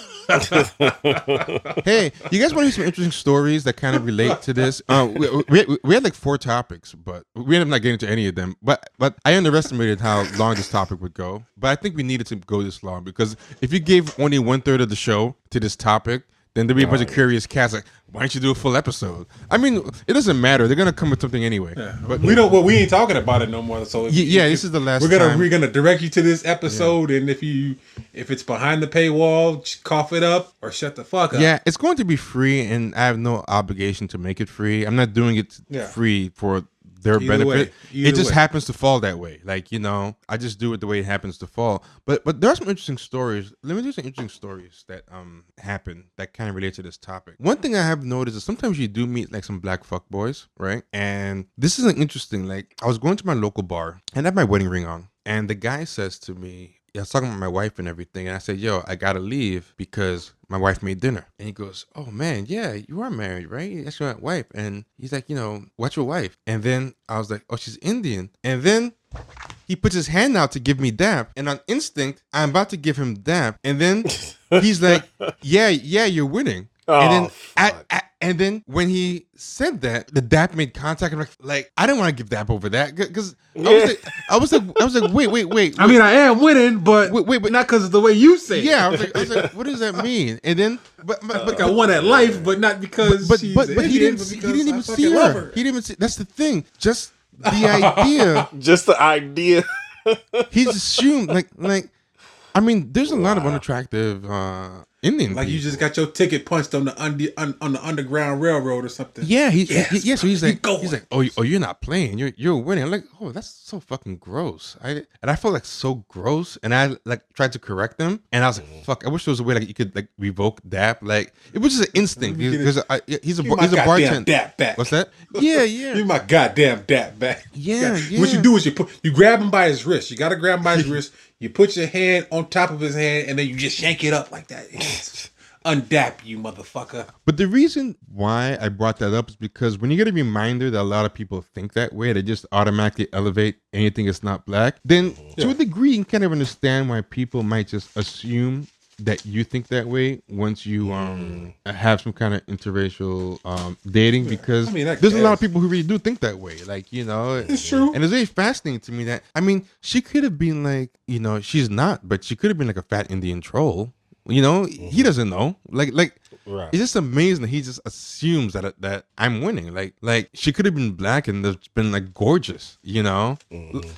hey, you guys want to hear some interesting stories that kind of relate to this? Uh, we, we, we had like four topics, but we ended up not getting to any of them. But but I underestimated how long this topic would go. But I think we needed to go this long because if you gave only one third of the show to this topic, then there'll be a bunch of curious cats like, why don't you do a full episode? I mean, it doesn't matter. They're gonna come with something anyway. Yeah. But we don't. Well, we ain't talking about it no more. So if, yeah, if- this is the last We're gonna time. we're gonna direct you to this episode, and if you if it's behind the paywall, cough it up or shut the fuck up. Yeah, it's going to be free, and I have no obligation to make it free. I'm not doing it Yeah. free for their Either benefit. way, it just way. happens to fall that way. Like you know, I just do it the way it happens to fall. But but there are some interesting stories. Let me do some interesting stories that um happen that kind of relate to this topic. One thing I have noticed is sometimes you do meet like some black fuck boys, right? And this is an interesting. Like I was going to my local bar and I had my wedding ring on, and the guy says to me, I was talking about my wife and everything, and I said, "Yo, I gotta leave because my wife made dinner." And he goes, "Oh man, yeah, you are married, right? That's your wife." And he's like, "You know, what's your wife?" And then I was like, "Oh, she's Indian." And then he puts his hand out to give me dap, and on instinct, I'm about to give him dap, and then [laughs] he's like, "Yeah, yeah, you're winning." and then, Oh. I, and then when he said that, the dap made contact. I'm like, like I didn't want to give dap over that because I was like, I was like, I was like, wait, wait, wait. I mean, I am winning, but Wait, wait, but- not because of the way you say. it. Yeah, I was like, I was like, what does that mean? And then, but but but, Like I won at life, but not because but, she's but, but he didn't but he didn't even see her. her. He didn't even see. That's the thing. Just [laughs] the idea. Just the idea. He's assumed like like. I mean, there's a lot of unattractive uh Indian. Like you just got your ticket punched on the under, on, on the underground railroad or something. Yeah, he, Yes, he- yeah. So he's like, he's like, oh, you- oh, you're not playing. You're you're winning. I'm like, oh, that's so fucking gross. I and I felt like so gross, and I like tried to correct them, and I was like, mm. fuck. I wish there was a way like you could like revoke dap. Like it was just an instinct because I, he's a he's a bartender. dap back. What's that? [laughs] Yeah, yeah. Give my goddamn dap back. Yeah, [laughs] What yeah. you do is you put you grab him by his wrist. You gotta grab him by his [laughs] wrist. You put your hand on top of his hand, and then you just yank it up like that. [laughs] Undap you, motherfucker. But the reason why I brought that up is because when you get a reminder that a lot of people think that way, they just automatically elevate anything that's not black, then to a degree, you can kind of understand why people might just assume that you think that way once you um have some kind of interracial um dating because I mean, there's a lot of people who really do think that way like you know It's true. and it's very fascinating to me that I mean she could have been like you know she's not but she could have been like a fat Indian troll you know he doesn't know like like Right. it's just amazing that he just assumes that that I'm winning. Like like she could have been black and there's been like gorgeous, you know.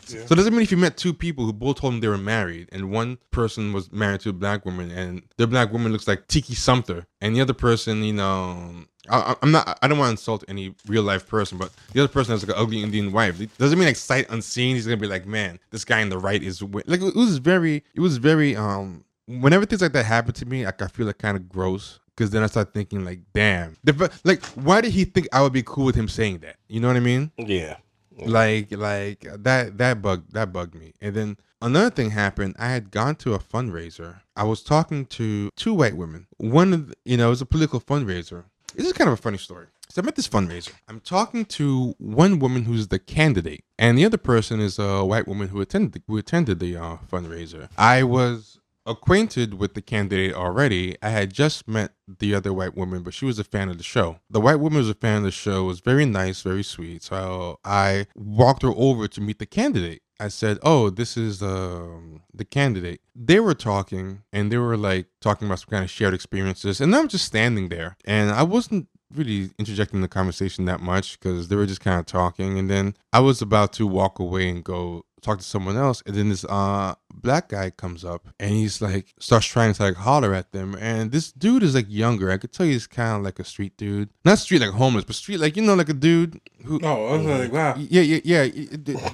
So it doesn't mean if you met two people who both told them they were married and one person was married to a black woman and the black woman looks like Tika Sumpter and the other person, you know. I, I- I'm not. I don't want to insult any real life person, but the other person has like an ugly Indian wife. It doesn't mean like sight unseen. He's gonna be like, man, this guy on the right is wi-" like. It was very. It was very. Um. Whenever things like that happen to me, like I feel like kind of gross because then I start thinking like, damn, like why did he think I would be cool with him saying that? You know what I mean? Yeah. Like like that that bug that bugged me. And then another thing happened. I had gone to a fundraiser. I was talking to two white women. One of the, you know, it was a political fundraiser. This is kind of a funny story. So I'm at this fundraiser. I'm talking to one woman who's the candidate, and the other person is a white woman who attended who attended the uh, fundraiser. I was acquainted with the candidate already. I had just met the other white woman, but she was a fan of the show. The white woman was a fan of the show, was very nice, very sweet. So I walked her over to meet the candidate. I said, "Oh, this is um, the candidate." They were talking, and they were like talking about some kind of shared experiences, and I'm just standing there, and I wasn't really interjecting the conversation that much because they were just kind of talking, and then I was about to walk away and go talk to someone else, and then this uh black guy comes up and he's like starts trying to like holler at them, and this dude is like younger. I could tell he's kind of like a street dude, not street like homeless, but street like you know like a dude who Oh, I was like, wow. yeah, yeah, yeah.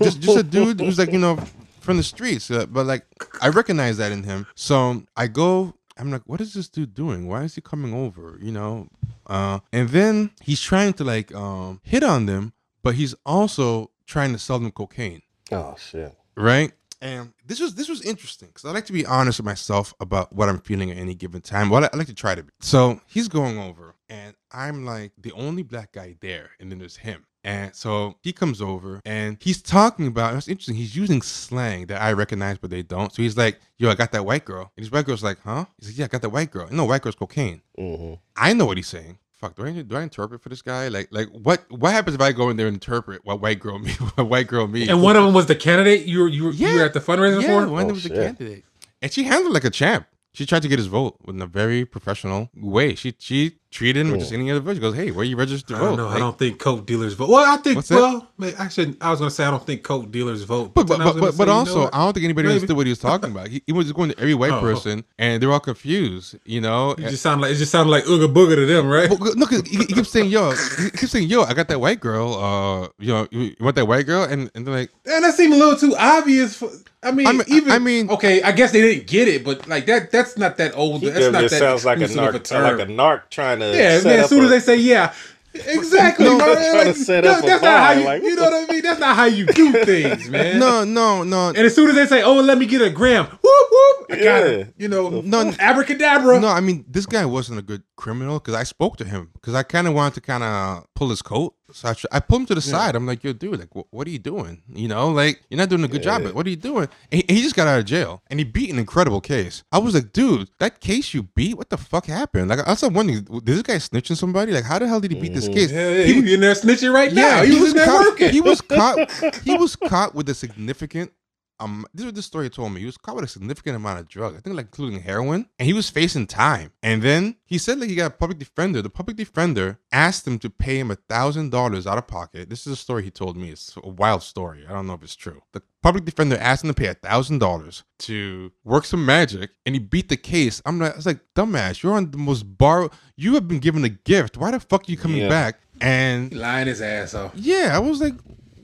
Just, just a dude who's like, you know, from the streets. Uh, but like, I recognize that in him. So I go. I'm like, what is this dude doing? Why is he coming over? You know. Uh, and then he's trying to like um hit on them, but he's also trying to sell them cocaine Oh shit. right? And this was this was interesting because I like to be honest with myself about what I'm feeling at any given time. Well, I, I like to try to be. So he's going over, and I'm like the only black guy there, and then there's him. And so he comes over and he's talking about. It's interesting. He's using slang that I recognize, but they don't. So he's like, "Yo, I got that white girl." And this white girl's like, "Huh?" He's like, "Yeah, I got that white girl." No, white girl's cocaine. hmm I know what he's saying. Fuck, do I do I interpret for this guy? Like, like what what happens if I go in there and interpret what white girl [laughs] me what white girl me? And one of them was the candidate you were you were, you were at the fundraiser Yeah, for. one Oh, that was a shit. candidate, and she handled like a champ. she tried to get his vote in a very professional way. She she treated him just any other vote. She goes, "Hey, where you registered to I vote?" don't know. I don't think coke dealers vote. Well, I think. What's that? well, may- I should. I was gonna say I don't think coke dealers vote. But but then I was but, but, but say, you know also, what? I don't think anybody Maybe. understood what he was talking about. He, he was just going to every white Oh, person, and they're all confused. You know, it just sounded like it just sounded like ooga booga to them, right? Well, no, he, he keeps saying, "Yo," he keeps saying, "Yo, I got that white girl. Uh, you know, you, you want that white girl?" And and they're like, And that seemed a little too obvious. For, I mean, I mean- even I mean- okay. I guess they didn't get it, but like that. That's not that old. That's not that sounds like a exclusive of narc, term. like a narc trying to. Yeah, set man. As soon a- as they say yeah, exactly. No, man, they're to set up a that's not how you. like- you know what I mean? That's not how you do [laughs] things, man. "No, no, no." And as soon as they say, "Oh, let me get a gram," whoop whoop, I got Yeah. it. You know, No, abracadabra. No, I mean this guy wasn't a good criminal because I spoke to him because I kind of wanted to kind of pull his coat. So I, pulled him to the side. I'm like, "Yo, dude, like, wh- what are you doing? You know, like you're not doing a good job. But what are you doing?" And he, he just got out of jail and he beat an incredible case. I was like, "Dude, that case you beat, what the fuck happened?" Like I was like wondering, did this guy snitching somebody? Like, how the hell did he beat this mm, case? Yeah, yeah, he, in there snitching right now. He, was, in there caught, working. He was caught. [laughs] He was caught with a significant. Um, this is what the story told me. He was caught with a significant amount of drugs. I think like including heroin, and he was facing time. And then he said like he got a public defender. The public defender asked him to pay him a thousand dollars out of pocket. This is a story he told me. It's a wild story. I don't know if it's true. The public defender asked him to pay a thousand dollars to work some magic, and he beat the case. I'm like, I was like, dumbass, you're on the most borrow. You have been given a gift. Why the fuck are you coming Yeah. back? And lying his ass off. yeah, I was like,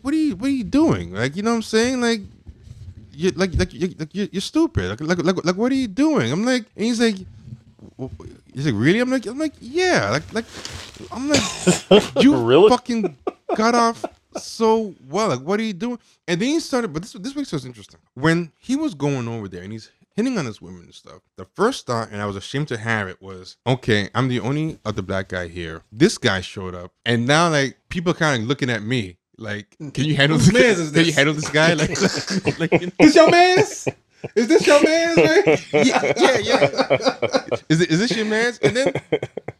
"What are you? What are you doing? Like, you know what I'm saying? Like, you like like you like you're, you're stupid. Like, like like like what are you doing? I'm like, and he's like, he's like, really? I'm like, I'm like, yeah. Like like, I'm like, [laughs] you Really? fucking got off so well. Like, what are you doing? And then he started. But this this makes us interesting. When he was going over there and he's hitting on his women and stuff. The first thought, and I was ashamed to have it, was okay. I'm the only other black guy here. This guy showed up, and now like people kind of looking at me. Like, mm. can you handle this? mans is Can you handle this guy? Like, [laughs] like, you know? This your man's? Is this your man's, man? yeah, yeah, yeah. Is it is this your man's? And then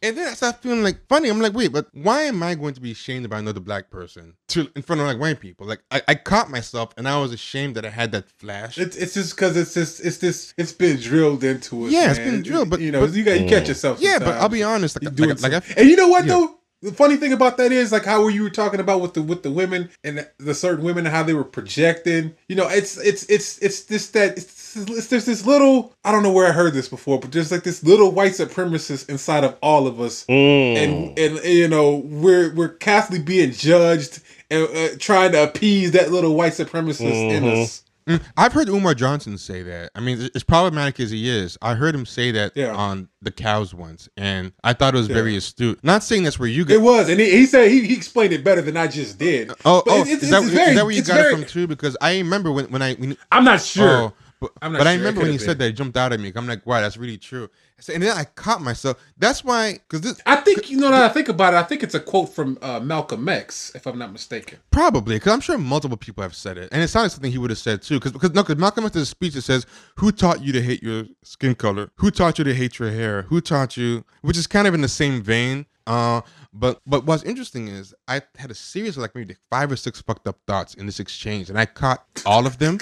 and then I start feeling like funny. I'm like, wait, but why am I going to be ashamed about another black person to in front of like white people? Like I, I caught myself and I was ashamed that I had that flash. It's it's just because it's just it's this it's been drilled into us. Yeah, it's been drilled, but- you know but- you got you catch yourself. yeah, but I'll be honest. Like, like, like I, and you know what yeah. though? The funny thing about that is like how you were talking about with the with the women and the, the certain women and how they were projecting. You know, it's it's it's it's this that it's, it's there's this little I don't know where I heard this before, but there's like this little white supremacist inside of all of us, Mm. and and you know we're we're constantly being judged and uh, trying to appease that little white supremacist in Mm-hmm. us. Mm, I've heard Umar Johnson say that. I mean, as problematic as he is, I heard him say that Yeah. on the cows once, and I thought it was very astute. Not saying that's where you got It was, and he, he said he, he explained it better than I just did. Oh, But oh, it- it's- is, that, it's is that where you got very- it from too? Because I remember when when I when, I'm not sure. Oh, but, I'm not but I sure. It remember when he could've said that, it jumped out at me. I'm like, wow, that's really true. So, and then I caught myself. That's why, because this I think you know. Now that I think about it, I think it's a quote from uh, Malcolm X, if I'm not mistaken. probably because I'm sure multiple people have said it, and it sounded something he would have said too. Because because no, because Malcolm X has a speech that says, "Who taught you to hate your skin color? Who taught you to hate your hair? Who taught you?" Which is kind of in the same vein. Uh, but but what's interesting is I had a series of like maybe five or six fucked up thoughts in this exchange, and I caught all of them.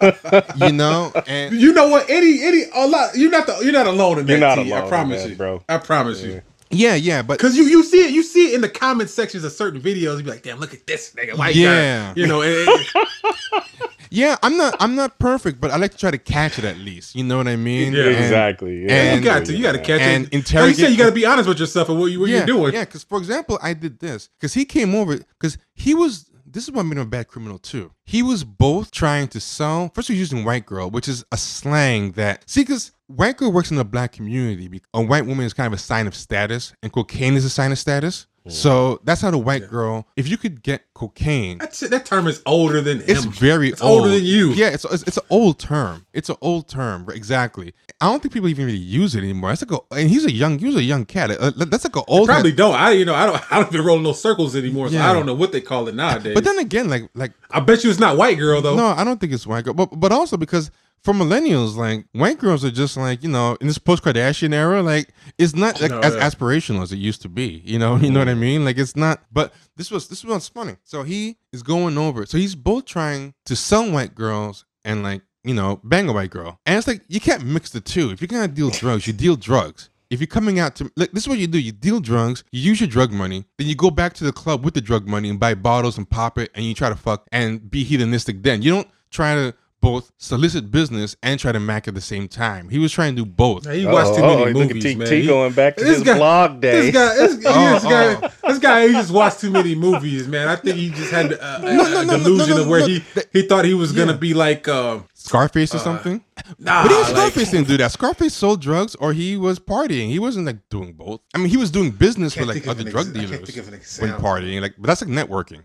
[laughs] you know, and You know what? Any any a lot. You're not the you're not alone in that. You're not T, alone I promise that, you, bro. I promise you. yeah, yeah, but Cause you you see it you see it in the comment sections of certain videos. You be like, damn, look at this nigga, white Yeah. guy. You know, and, and- [laughs] [laughs] Yeah, I'm not I'm not perfect, but I like to try to catch it at least. You know what I mean? Yeah. And- exactly. Yeah, and- you got to you got to catch and it. Like you said, you got to be honest with yourself and what you what yeah, you're doing. Yeah, because for example, I did this because he came over because he was. This is what made him a bad criminal too. He was both trying to sell. First, he was using white girl, which is a slang that see, because white girl works in the black community. A white woman is kind of a sign of status, and cocaine is a sign of status. So that's how the white girl. If you could get cocaine, That's it. That term is older than It's him. very It's old. older than you. Yeah, it's it's, it's an old term. It's an old term, exactly. I don't think people even really use it anymore. That's like a, and he's a young, he was a young cat. Uh, that's like an old. Probably don't. I you know I don't I don't even roll no circles anymore, so I don't know what they call it nowadays. But then again, like like I bet you it's not white girl though. no, I don't think it's white girl. But but also because for millennials, like white girls are just like you know in this post Kardashian era, like it's not like No, as yeah. aspirational as it used to be. You know, [laughs] you know what I mm-hmm. mean? Like it's not. But this was this was funny. So he is going over. So he's both trying to sell white girls and like you know, bang a white girl. And it's like you can't mix the two. If you're gonna deal drugs, you deal drugs. If you're coming out to like this is what you do. You deal drugs, you use your drug money, then you go back to the club with the drug money and buy bottles and pop it and you try to fuck and be hedonistic then. You don't try to both solicit business and try to mac at the same time. He was trying to do both. He watched too many oh, look at movies, T, man. T going back to this his guy- blog day. [laughs] This guy, this, Oh, this guy, oh. this guy, he just watched too many movies, man. I think he just had a, a, No, no, a no, no, delusion no, no, of where he he thought he was gonna Yeah. be like, uh, Scarface or something. nah, But even like- Scarface didn't do that. Scarface sold drugs or he was partying. He wasn't like doing both. I mean, he was doing business for Can't like other an drug ex- I can't dealers think of when partying. Like, but that's like networking.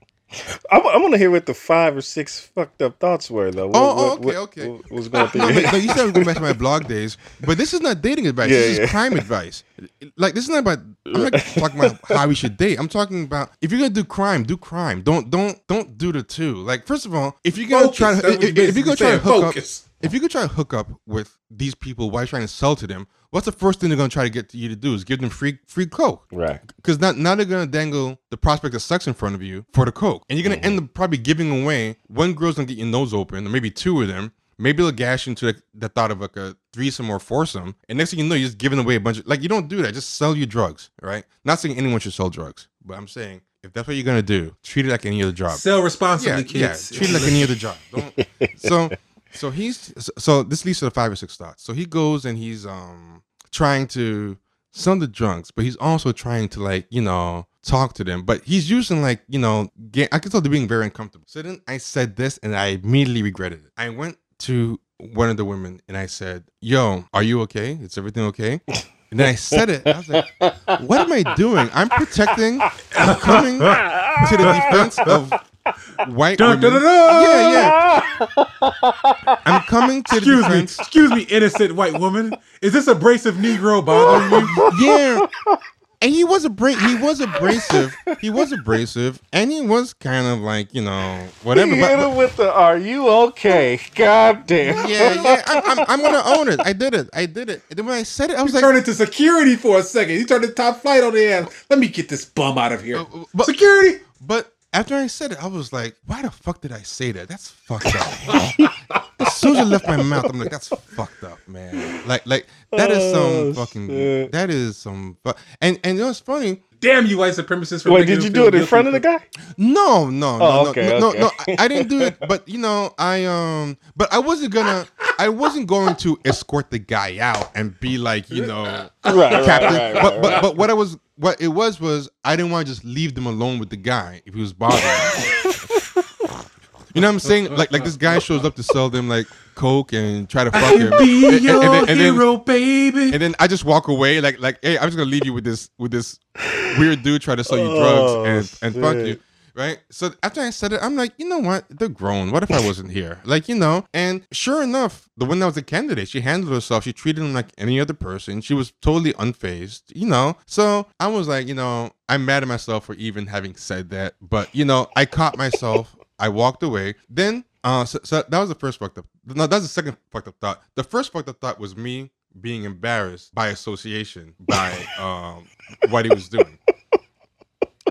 I, I want to hear what the five or six fucked up thoughts were, though. What, Oh, what- okay, what- okay. What was going through [laughs] No, but, no, you said I was going back to my blog [laughs] days, but this is not dating advice. Yeah, this is crime advice. Like this is not about. I'm not talking about how we should date. I'm talking about if you're gonna do crime, do crime. Don't don't don't do the two. Like first of all, if you're gonna Focus. try to if, if you're gonna try to hook focus. up, if you could try to hook up with these people while you're trying to sell to them, what's the first thing they're gonna try to get you to do is give them free free coke. Right. Because now, now they're gonna dangle the prospect of sex in front of you for the coke, and you're gonna end mm-hmm. up probably giving away one girl's gonna get your nose open, or maybe two of them. Maybe they'll gash you into the, the thought of like a threesome or foursome, and next thing you know, you're just giving away a bunch of like you don't do that. Just sell your drugs, right? Not saying anyone should sell drugs, but I'm saying if that's what you're gonna do, treat it like any other job. sell responsibly, yeah, kids. yeah, treat it like any other job. Don't, [laughs] so, so he's so- this leads to the five or six thoughts. So he goes and he's um trying to sell the drunks, but he's also trying to like you know talk to them. But he's using like you know I can tell they're being very uncomfortable. So then I said this and I immediately regretted it. I went to one of the women and I said, "Yo, are you okay? Is everything okay?" And then I said it. I was like, "What am I doing? I'm protecting. I'm coming to the defense of white Dun, women. dun, dun, dun. Yeah, yeah. I'm coming to the Excuse me, excuse me, innocent white woman. Is this abrasive Negro bothering you? Yeah. And he was abra- he was abrasive. He was abrasive, and he was kind of like you know whatever. He hit but- him with the "Are you okay?" God damn. yeah, yeah. I'm, I'm, I'm gonna own it. I did it. I did it. And then when I said it, I was He like, turned into security for a second. He turned to top flight on the ass. Let me get this bum out of here. Uh, but- security. But after I said it, I was like, why the fuck did I say that? That's fucked up. as soon as it left my mouth, I'm like, that's fucked up, man. Like, like that is some Oh, fucking. shit. That is some. Fu- and and you know what's funny? Damn you, white supremacists. For Wait, did you do it in front of the guy? No, no, no, Oh, no, okay, no, no, okay. no. I, I didn't do it, but you know, I um, but I wasn't gonna, I wasn't going to escort the guy out and be like, you know, [laughs] Right, right, captain. right, right, but but but what I was, what it was was, I didn't want to just leave them alone with the guy if he was bothering. [laughs] them. You know what I'm saying? Like like this guy shows up to sell them like coke and try to fuck him. Be And- and- your and then- and then- hero, baby. and then I just walk away like like hey I'm just gonna leave you with this with this weird dude trying to sell you Oh, drugs and and fuck you right? So after I said it I'm like you know what? They're grown. What if I wasn't here? Like you know? And sure enough the one that was a candidate she handled herself. She treated him like any other person. She was totally unfazed you know? So I was like you know I'm mad at myself for even having said that. But you know I caught myself I walked away then uh so, so that was the first fucked up no that was the second fucked up thought the first fucked up thought was me being embarrassed by association by [laughs] um what he was doing.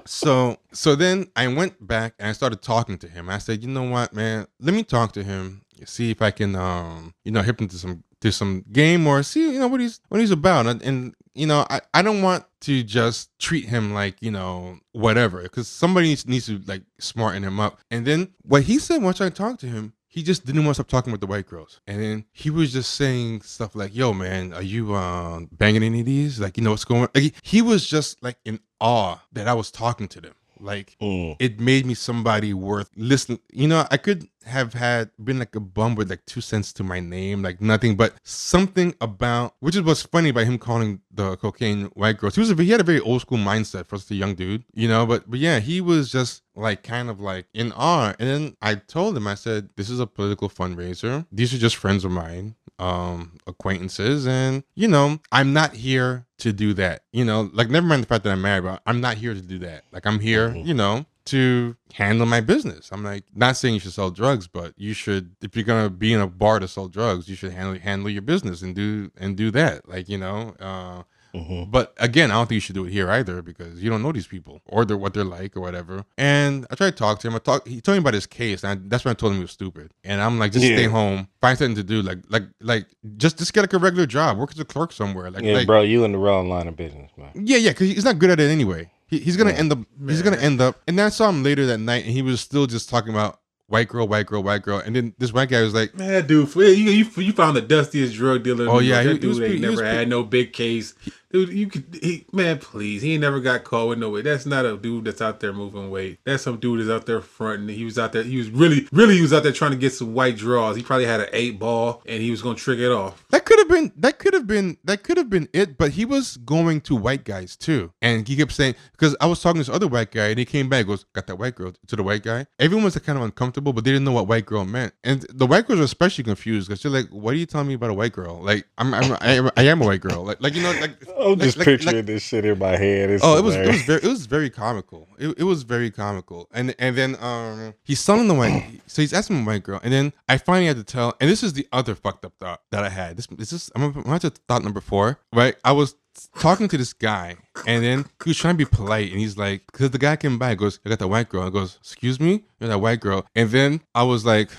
So so then I went back and I started talking to him. I said, you know what, man, let me talk to him, see if I can um, you know, hip him to some to some game or see, you know, what he's what he's about. And, and you know, I, I don't want to just treat him like, you know, whatever. Because somebody needs, needs to like smarten him up. And then what he said once I talked to him, he just didn't want to stop talking with the white girls. And then he was just saying stuff like, yo, man, are you uh, banging any of these? Like, you know what's going on? Like, he was just like in awe that I was talking to them. Like, Mm. it made me somebody worth listening. You know, I could have had been like a bum with like two cents to my name, like nothing, but something about which is what's funny about him calling the cocaine white girls. He was a, he had a very old school mindset for such a young dude, you know. But but yeah, he was just like kind of like in awe. And then I told him, I said, "This is a political fundraiser. These are just friends of mine." um acquaintances and you know i'm not here to do that you know? Like never mind the fact that i'm married but i'm not here to do that. Like i'm here Mhm. you know to handle my business. I'm like not saying you should sell drugs but you should if you're gonna be in a bar to sell drugs you should handle handle your business and do and do that like you know uh Mhm. But again, I don't think you should do it here either because you don't know these people or they're what they're like or whatever. And I tried to talk to him. I talk. He told me about his case, and I, that's when I told him he was stupid. And I'm like, just stay home, find something to do. Like, like, like, just just get like a regular job, work as a clerk somewhere. Like, Yeah, like, bro, you in the wrong line of business, man. yeah, yeah, because he's not good at it anyway. He, he's gonna Yeah. end up. He's gonna end up. And then I saw him later that night, and he was still just talking about white girl, white girl, white girl. And then this white guy was like, Man, dude, you, you, you found the dustiest drug dealer. Oh, yeah, he- that he was dude he never had no big case. Dude, you could, he, man, please, he ain't never got caught with no weight. That's not a dude that's out there moving weight. That's some dude that's out there fronting. He was out there. He was really, really, he was out there trying to get some white draws. He probably had an eight ball, and he was gonna trick it off. that could have been, that could have been, that could have been it. But he was going to white guys too, and he kept saying because I was talking to this other white guy, and he came back, goes, got that white girl to the white guy. Everyone was kind of uncomfortable, but they didn't know what white girl meant, and the white girls were especially confused because they're like, "What are you telling me about a white girl? Like, I'm, I'm I, am, I am a white girl. Like, like you know, like [laughs] I'm just like- picturing like- this shit in my head. It's Oh, it was it was very it was very comical. It, it was very comical. And and then um he's telling the white [clears throat] so he's asking the white girl, and then I finally had to tell, and this is the other fucked up thought that I had. This this is I'm on to thought number four. Right, I was talking to this guy, and then he was trying to be polite, and he's like, because the guy came by, and goes, I got that white girl. I goes, excuse me, you're that white girl, and then I was like.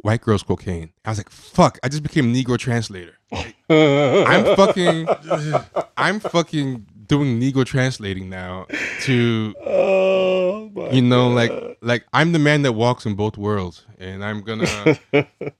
White girl's cocaine. I was like, "Fuck!" I just became Negro translator. I'm fucking, [laughs] I'm fucking doing Negro translating now to oh you know God. like like i'm the man that walks in both worlds and i'm gonna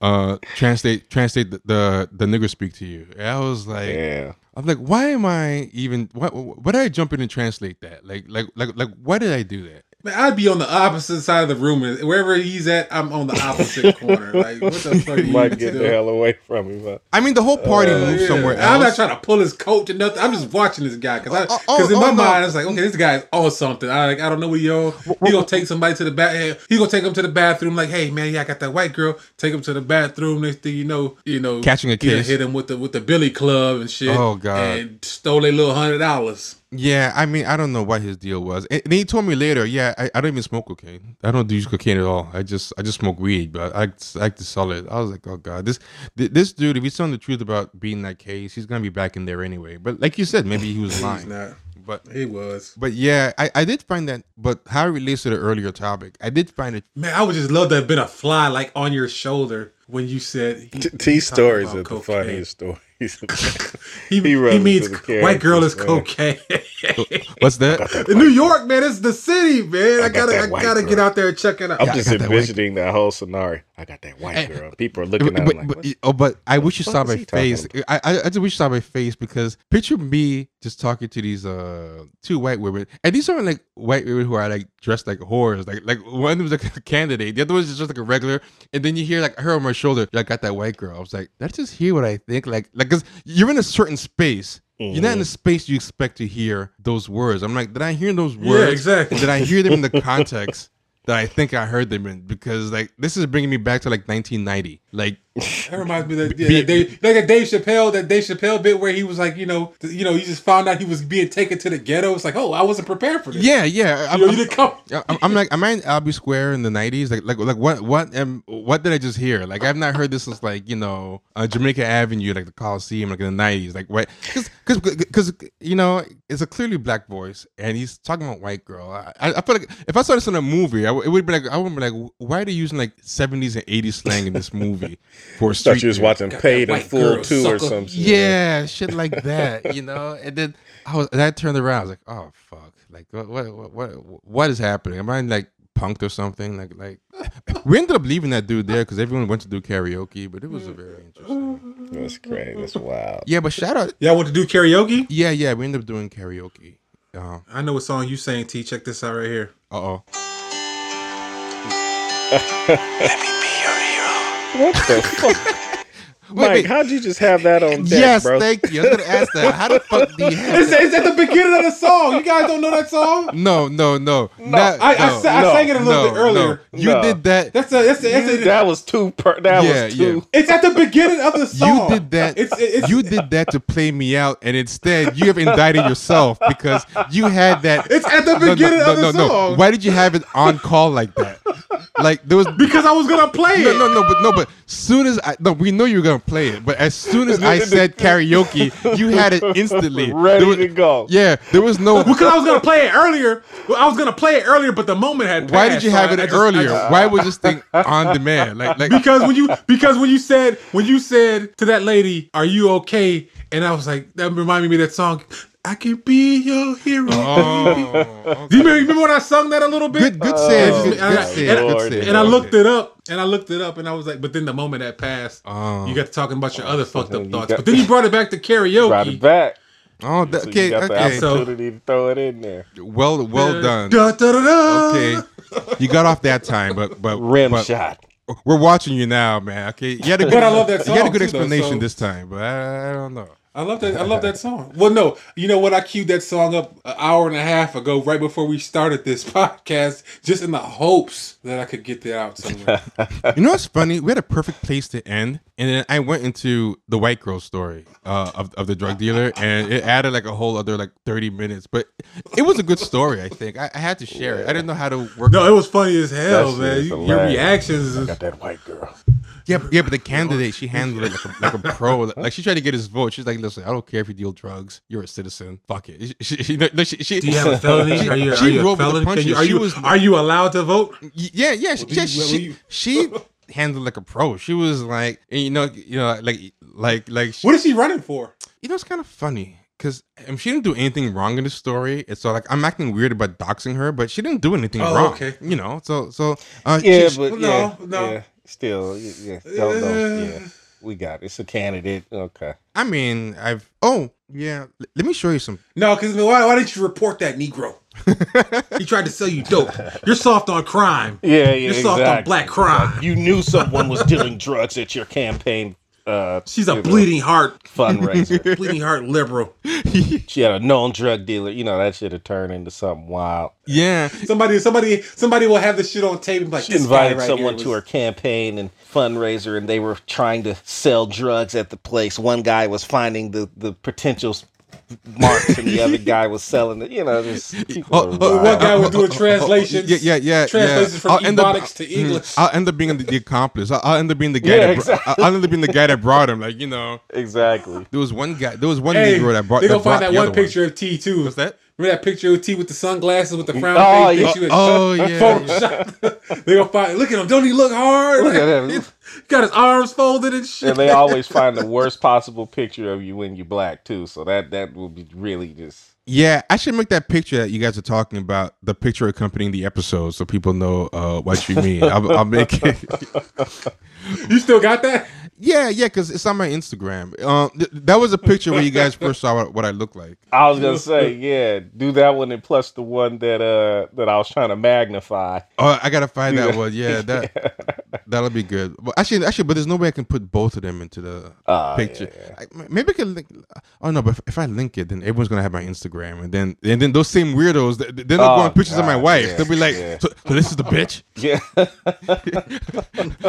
uh [laughs] translate translate the the, the nigger speak to you and i was like yeah. I'm like why am i even why, why did i jump in and translate that? Like like like like why did i do that Man, I'd be on the opposite side of the room, wherever he's at, I'm on the opposite [laughs] corner. Like, what the fuck? You Might get the hell away from me, man. i mean the whole party Uh, moved yeah. somewhere else I'm not trying to pull his coat or nothing. I'm just watching this guy because Oh, oh, in oh, my no. mind it's like, okay, this guy's on something. I like, I don't know what yo. He gonna take somebody to the bath. He gonna take him to the bathroom. Like, hey man, yeah, I got that white girl. Take him to the bathroom. Next thing you know, you know, Catching a he done kiss. hit him with the with the Billy Club and shit. Oh, God. And stole a little hundred dollars. Yeah i mean i don't know what his deal was and he told me later yeah i, I don't even smoke cocaine i don't use cocaine at all i just i just smoke weed but i, I like to sell it i was like oh god this this dude if he's telling the truth about being that case he's gonna be back in there anyway but like you said maybe he was [laughs] He's lying not. but He was. But yeah, I, I did find that. But how it relates to the earlier topic, I did find it. Man, I would just love to have been a fly like on your shoulder when you said he, T- he stories are the funniest stories. [laughs] He, He he, means white girl is man. cocaine. [laughs] What's that? In New York, man, it's the city, man. I, got gotta, I gotta girl. get out there and check it out. I'm Yeah, just got that envisioning that whole scenario. I got that white girl. People are looking But, at but, me like, but- oh, but I wish you saw my face. I, I I just wish you saw my face because picture me just talking to these uh two white women, and these aren't like white women who are like dressed like whores. Like like one was like [laughs] a candidate, the other was just like a regular, and then you hear like her on my shoulder. Like, I got that white girl. I was like, let's just hear what I think. Like like because you're in a certain space. You're not in the mm-hmm. space you expect to hear those words. I'm like, did I hear those words? Yeah, exactly. Did I hear them in the [laughs] context that I think I heard them in? Because like this is bringing me back to like 1990. Like That reminds me of that, yeah, that Dave, like that Dave Chappelle, that Dave Chappelle bit where he was like, you know, you know, he just found out he was being taken to the ghetto. It's like, oh, I wasn't prepared for this. yeah, yeah. I'm, you, know, I'm- come. I'm, I'm like, am I in Albee Square in the '90s? Like, like, like, what, what, am, what did I just hear? Like, I've not heard this since like, you know, uh, Jamaica Avenue, like the Coliseum, like in the '90s. Like, what? Because, because, because, you know, it's a clearly black voice, and he's talking about white girl. I, I feel like if I saw this in a movie, I w- it would be like, I would be like, why are they using like '70s and '80s slang in this movie for a thought you was watching Got Paid in Full girl, 2 or sucker. some shit. Yeah, shit like that, you know. And then I was, and I turned around. I was like, "Oh fuck! Like, what, what, what, what is happening? Am I like punked or something? Like, like [laughs] we ended up leaving that dude there because everyone went to do karaoke, but it was a very interesting. [laughs] That's crazy. That's wild. Yeah, but shout out. Y'all want to do karaoke? Yeah, yeah, we ended up doing karaoke. Uh I know what song you sang, T. Check this out right here. Uh oh. [laughs] What the [laughs] fuck? Wait, Mike, wait. how'd you just have that on deck, Yes, bro? thank you. I was gonna ask that. How the [laughs] fuck do you have It's, that? it's at the beginning of the song. You guys don't know that song? No, no, no. Not- I, I, no, sa- I no, sang it a little no, bit earlier. no. You No. did that. That's a, that's a, that's a, that was too. Per- that Yeah, was too. It's at the beginning of the song. You did that. It's, it's you did that to play me out, and instead you have indicted yourself because you had that. It's at the No, no, beginning no, of the no, no. song. Why did you have it on call like that? Like there was because I was gonna play it. no, no, no, but no, but soon as I no, we know you were gonna play it, but as soon as I said karaoke, you had it instantly [laughs] Ready was- to go. Yeah, there was no. Because I was gonna play it earlier. Well, I was gonna play it earlier, but the moment had passed. Why did you so have I- it I just- earlier? Just- Why was this thing on demand? Like, like because when you because when you said when you said to that lady, "Are you okay?" and I was like, that reminded me of that song. I can be your hero. oh, [laughs] Do you remember, remember when I sung that a little bit? good, good save, Uh, good, and I- good save, and I- Lord. And I looked it up, and I looked it up, and I was like, but then the moment that passed, Oh. you got to talking about your other fucked up thoughts. got- but then you brought it back to karaoke. Brought it back. Oh, that, So okay, you got the okay. So- to throw it in there. well, well done. Da, da, da, da. Okay, you got off that time, but but Rim but shot. We're watching you now, man. Okay, you had a good, But I love that You had a good too, though, explanation so- this time, but I, I don't know. I love that. I love that song. Well, no, you know what? I queued that song up an hour and a half ago, right before we started this [laughs] podcast, just in the hopes that I could get that out somewhere. [laughs] You know what's funny? We had a perfect place to end, and then I went into the white girl story uh, of of the drug dealer, and it added like a whole other like thirty minutes. But it was a good story. I think I, I had to share it. I didn't know how to work. no, it was funny as hell, That man. You- Your reactions. is- Got that white girl. Yeah, but- yeah, but the [laughs] candidate she handled it like a, like a pro. Like she tried to get his vote. She's like, "Listen, I don't care if you deal drugs. You're a citizen. Fuck it." She, she, she, she, she- Do you have a felony? She- Are you, she are you a rolled with the felon? Can punches. you, are, you, was- are you allowed to vote? Yeah, yeah. She, do yeah, she, you- she handled like a pro. She was like, you know, you know, like, like, like. She, What is she running for? you know, it's kind of funny because um, she didn't do anything wrong in the story. It's so like I'm acting weird about doxing her, but she didn't do anything Oh, wrong. okay. You know, so so. Uh, Yeah, she- but no, yeah, no. yeah, still, yeah, yeah, don't, don't, yeah. We got it. it's a candidate. Okay. I mean, I've. Oh yeah, L- let me show you some. No, because why, why didn't you report that Negro? [laughs] he tried to sell you dope. You're soft on crime. Yeah, yeah. You're soft on exactly. black crime. You knew someone was dealing drugs at your campaign. Uh, She's a you know, bleeding heart, fundraiser. [laughs] bleeding heart liberal. she had a known drug dealer. You know that should have turned into something wild. Yeah, Somebody, somebody, somebody will have this shit on tape and like, She this invited right someone here to her campaign and fundraiser, and they were trying to sell drugs at the place. One guy was finding the the potential marks, and the other [laughs] guy was selling it. You know, this people Oh, are oh, wild. One guy was doing oh, [laughs] oh, translations. yeah, yeah, yeah. Translations yeah. from I'll end up- Ebonics to mm, English. I'll end up being the, the accomplice. I'll, I'll end up being the guy. Yeah, that br- I'll end up being the guy that brought him. Like you know, exactly. there was one guy. There was one Hey, Negro that brought. they gonna that find that one other picture of T too. What's that? Remember that picture of T with the sunglasses with the frown Oh, face? yeah. that you had Oh yeah. [laughs] Photoshop. they gonna find. Look at him. Don't he look hard? Look at him. Got his arms folded and shit. And they always find the worst [laughs] possible picture of you when you're black too. So that that will be really just. Yeah, I should make that picture that you guys are talking about, the picture accompanying the episode, so people know uh, what you mean. I'll, I'll make it. [laughs] You still got that? Yeah, yeah, because it's on my Instagram. Um, th- that was a picture where you guys first saw what, I look like. [laughs] I was gonna say, yeah, do that one and plus the one that uh that I was trying to magnify. Oh, I gotta find that one. Yeah, [laughs] that that'll be good. But actually, actually, but there's no way I can put both of them into the Ah, picture. I, maybe I can link. Oh no, but if, if I link it, then everyone's gonna have my Instagram, and then and then those same weirdos, then they'll go Oh, on pictures of my wife. yeah, they'll be like, yeah. so, so this is the bitch. [laughs] Yeah,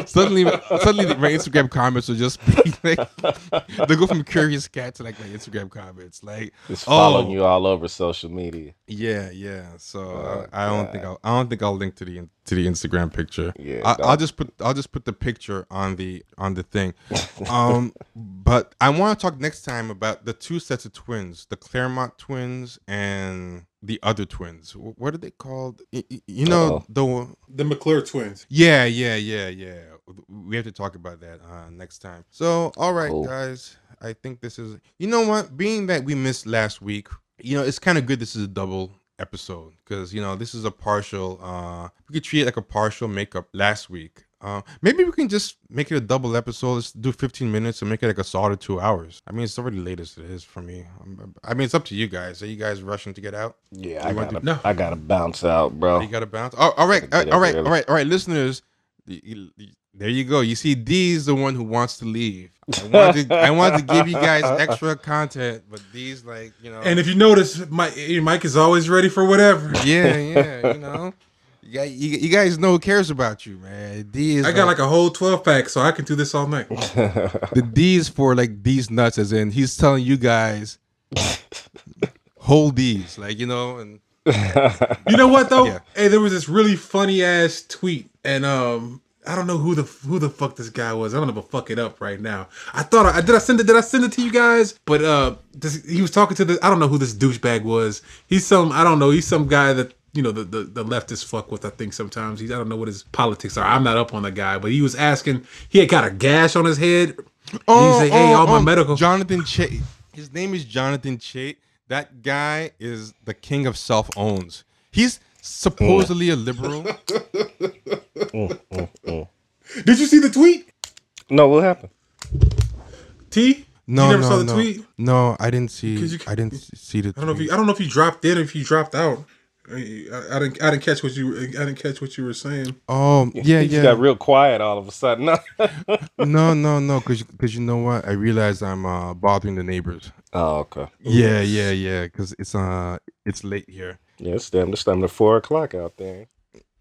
suddenly, suddenly my Instagram comments will just be [laughs] like, they go from curious cat to like my Instagram comments, like, just following oh, you all over social media. yeah, yeah. So Oh, I, I don't think I'll, I don't think I'll link to the to the Instagram picture. Yeah, I, I'll just put I'll just put the picture on the on the thing. um, [laughs] but I want to talk next time about the two sets of twins, the Claremont twins and the other twins. What are they called? Y- y- You know Uh-oh. the The McClure twins. yeah, yeah, yeah, yeah. We have to talk about that uh, next time. So, all right, Cool. guys. I think this is. You know what? Being that we missed last week, you know, it's kind of good. This is a double episode because you know this is a partial. uh We could treat it like a partial makeup last week. Uh, maybe we can just make it a double episode. Let's do 15 minutes and make it like a solid two hours. I mean, it's already late as it is for me. Um, I mean, it's up to you guys. Are you guys rushing to get out? Yeah, I gotta, to- No. I gotta bounce out, bro. You got to bounce. Oh, all right, Gotta get all right, all right, all right, listeners. There you go. You see, D's the one who wants to leave. I wanted to, I wanted to give you guys [laughs] extra content, but D's like, you know, And if you notice, Mike, Mike is always ready for whatever. yeah, yeah, you know, you, got- you, you guys know who cares about you, man. D is I got like a whole 12 pack, so I can do this all night. [laughs] the D's for like these nuts, as in he's telling you guys hold these, like you know, and [laughs] You know what though? Yeah. Hey, there was this really funny ass tweet and um, I don't know who the who the fuck this guy was. I don't know if I fuck it up right now. I thought I did. I send it. Did I send it to you guys? But uh, this, he was talking to the. I don't know who this douchebag was. He's some. I don't know. He's some guy that you know the, the the leftists fuck with. I think sometimes he's. I don't know what his politics are. I'm not up on the guy, but he was asking. He had got a gash on his head. Oh, he said, "Hey, oh, all my oh, medical." Jonathan Chait. His name is Jonathan Chait. That guy is the king of self owns. He's supposedly a liberal. [laughs] Did you see the tweet? No, what happened? T. No, you never no, saw the no. tweet. No, I didn't see. you- I didn't see the. I don't know if you. I don't know if you dropped in. or If you dropped out. I, I, I didn't. I didn't catch what you. I didn't catch what you were saying. Oh, yeah, He just yeah. got real quiet all of a sudden. [laughs] no, no, no. Because because you know what? I realized I'm uh, bothering the neighbors. oh, okay. Yeah, yeah, yeah. Because it's uh it's late here. Yeah, it's damn. It's time to four o'clock out there.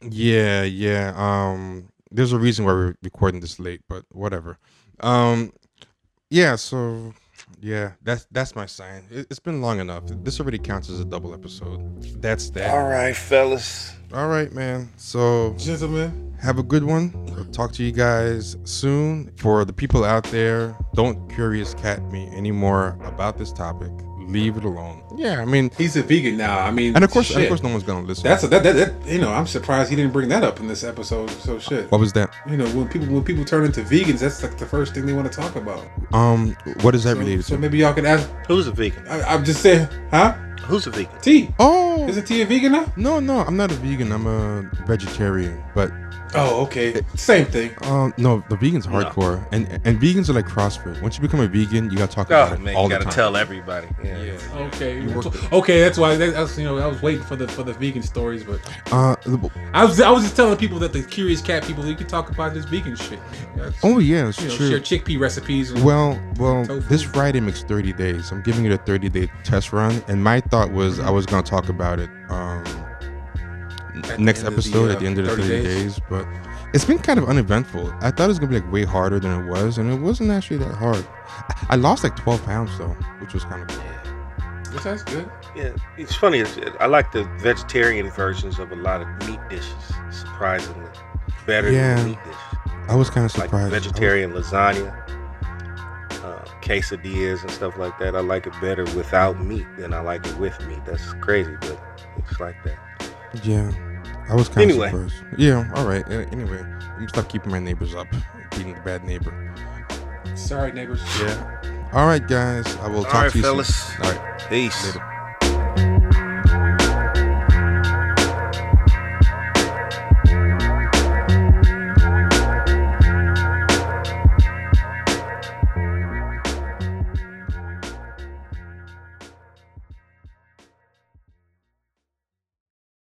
Yeah, yeah. Um, there's a reason why we're recording this late, but whatever. Um, yeah. So, yeah, that's that's my sign. It, it's been long enough. This already counts as a double episode. That's that. All right, fellas. All right, man. So Gentlemen, have a good one. I'll talk to you guys soon. For the people out there, don't curious cat me anymore about this topic. Leave it alone. Yeah, I mean, he's a vegan now. I mean, and of course, and of course, no one's gonna listen. That's a, that, that, that. You know, I'm surprised he didn't bring that up in this episode. So shit. what was that? You know, when people when people turn into vegans, that's like the first thing they want to talk about. Um, what is that So, related so to? maybe y'all can ask. Who's a vegan? I, I'm just saying, huh? Who's a vegan? T. Oh, Isn't T a vegan now? no, no, I'm not a vegan. I'm a vegetarian. But Oh, okay. Same thing. um, no, the vegan's are hardcore, and and vegans are like CrossFit. Once you become a vegan, you gotta talk about Oh it man, all you gotta time. tell everybody. Yeah. Okay. Okay. That's why. That, that's you know I was waiting for the for the vegan stories, but Uh, I was I was just telling people that the curious cat people you can talk about this vegan shit. That's, oh yeah, it's you know, true. share chickpea recipes. And, Well, well, Tofu. this Friday makes 30 days. I'm giving it a 30 day test run, and my thought was I was gonna talk about it um the next end of the, episode uh, at the end of the 30 30 days. but it's been kind of uneventful. I thought it was gonna be like way harder than it was, and it wasn't actually that hard. I, I lost like 12 pounds though, which was kind of cool. Which that's good. Yeah, it's funny. it's- I like the vegetarian versions of a lot of meat dishes. Surprisingly, better Yeah. than meat dishes. I was kind of surprised. Like surprised. vegetarian lasagna, uh, quesadillas, and stuff like that. I like it better without meat than I like it with meat. That's crazy, but it's like that. Yeah, I was kind Anyway. of surprised. Yeah, all right. Anyway, I'm gonna stop keeping my neighbors up, being the bad neighbor. Sorry, neighbors. Yeah. All right, guys. I will All talk right, to you fellas. soon. All right. Peace. Later.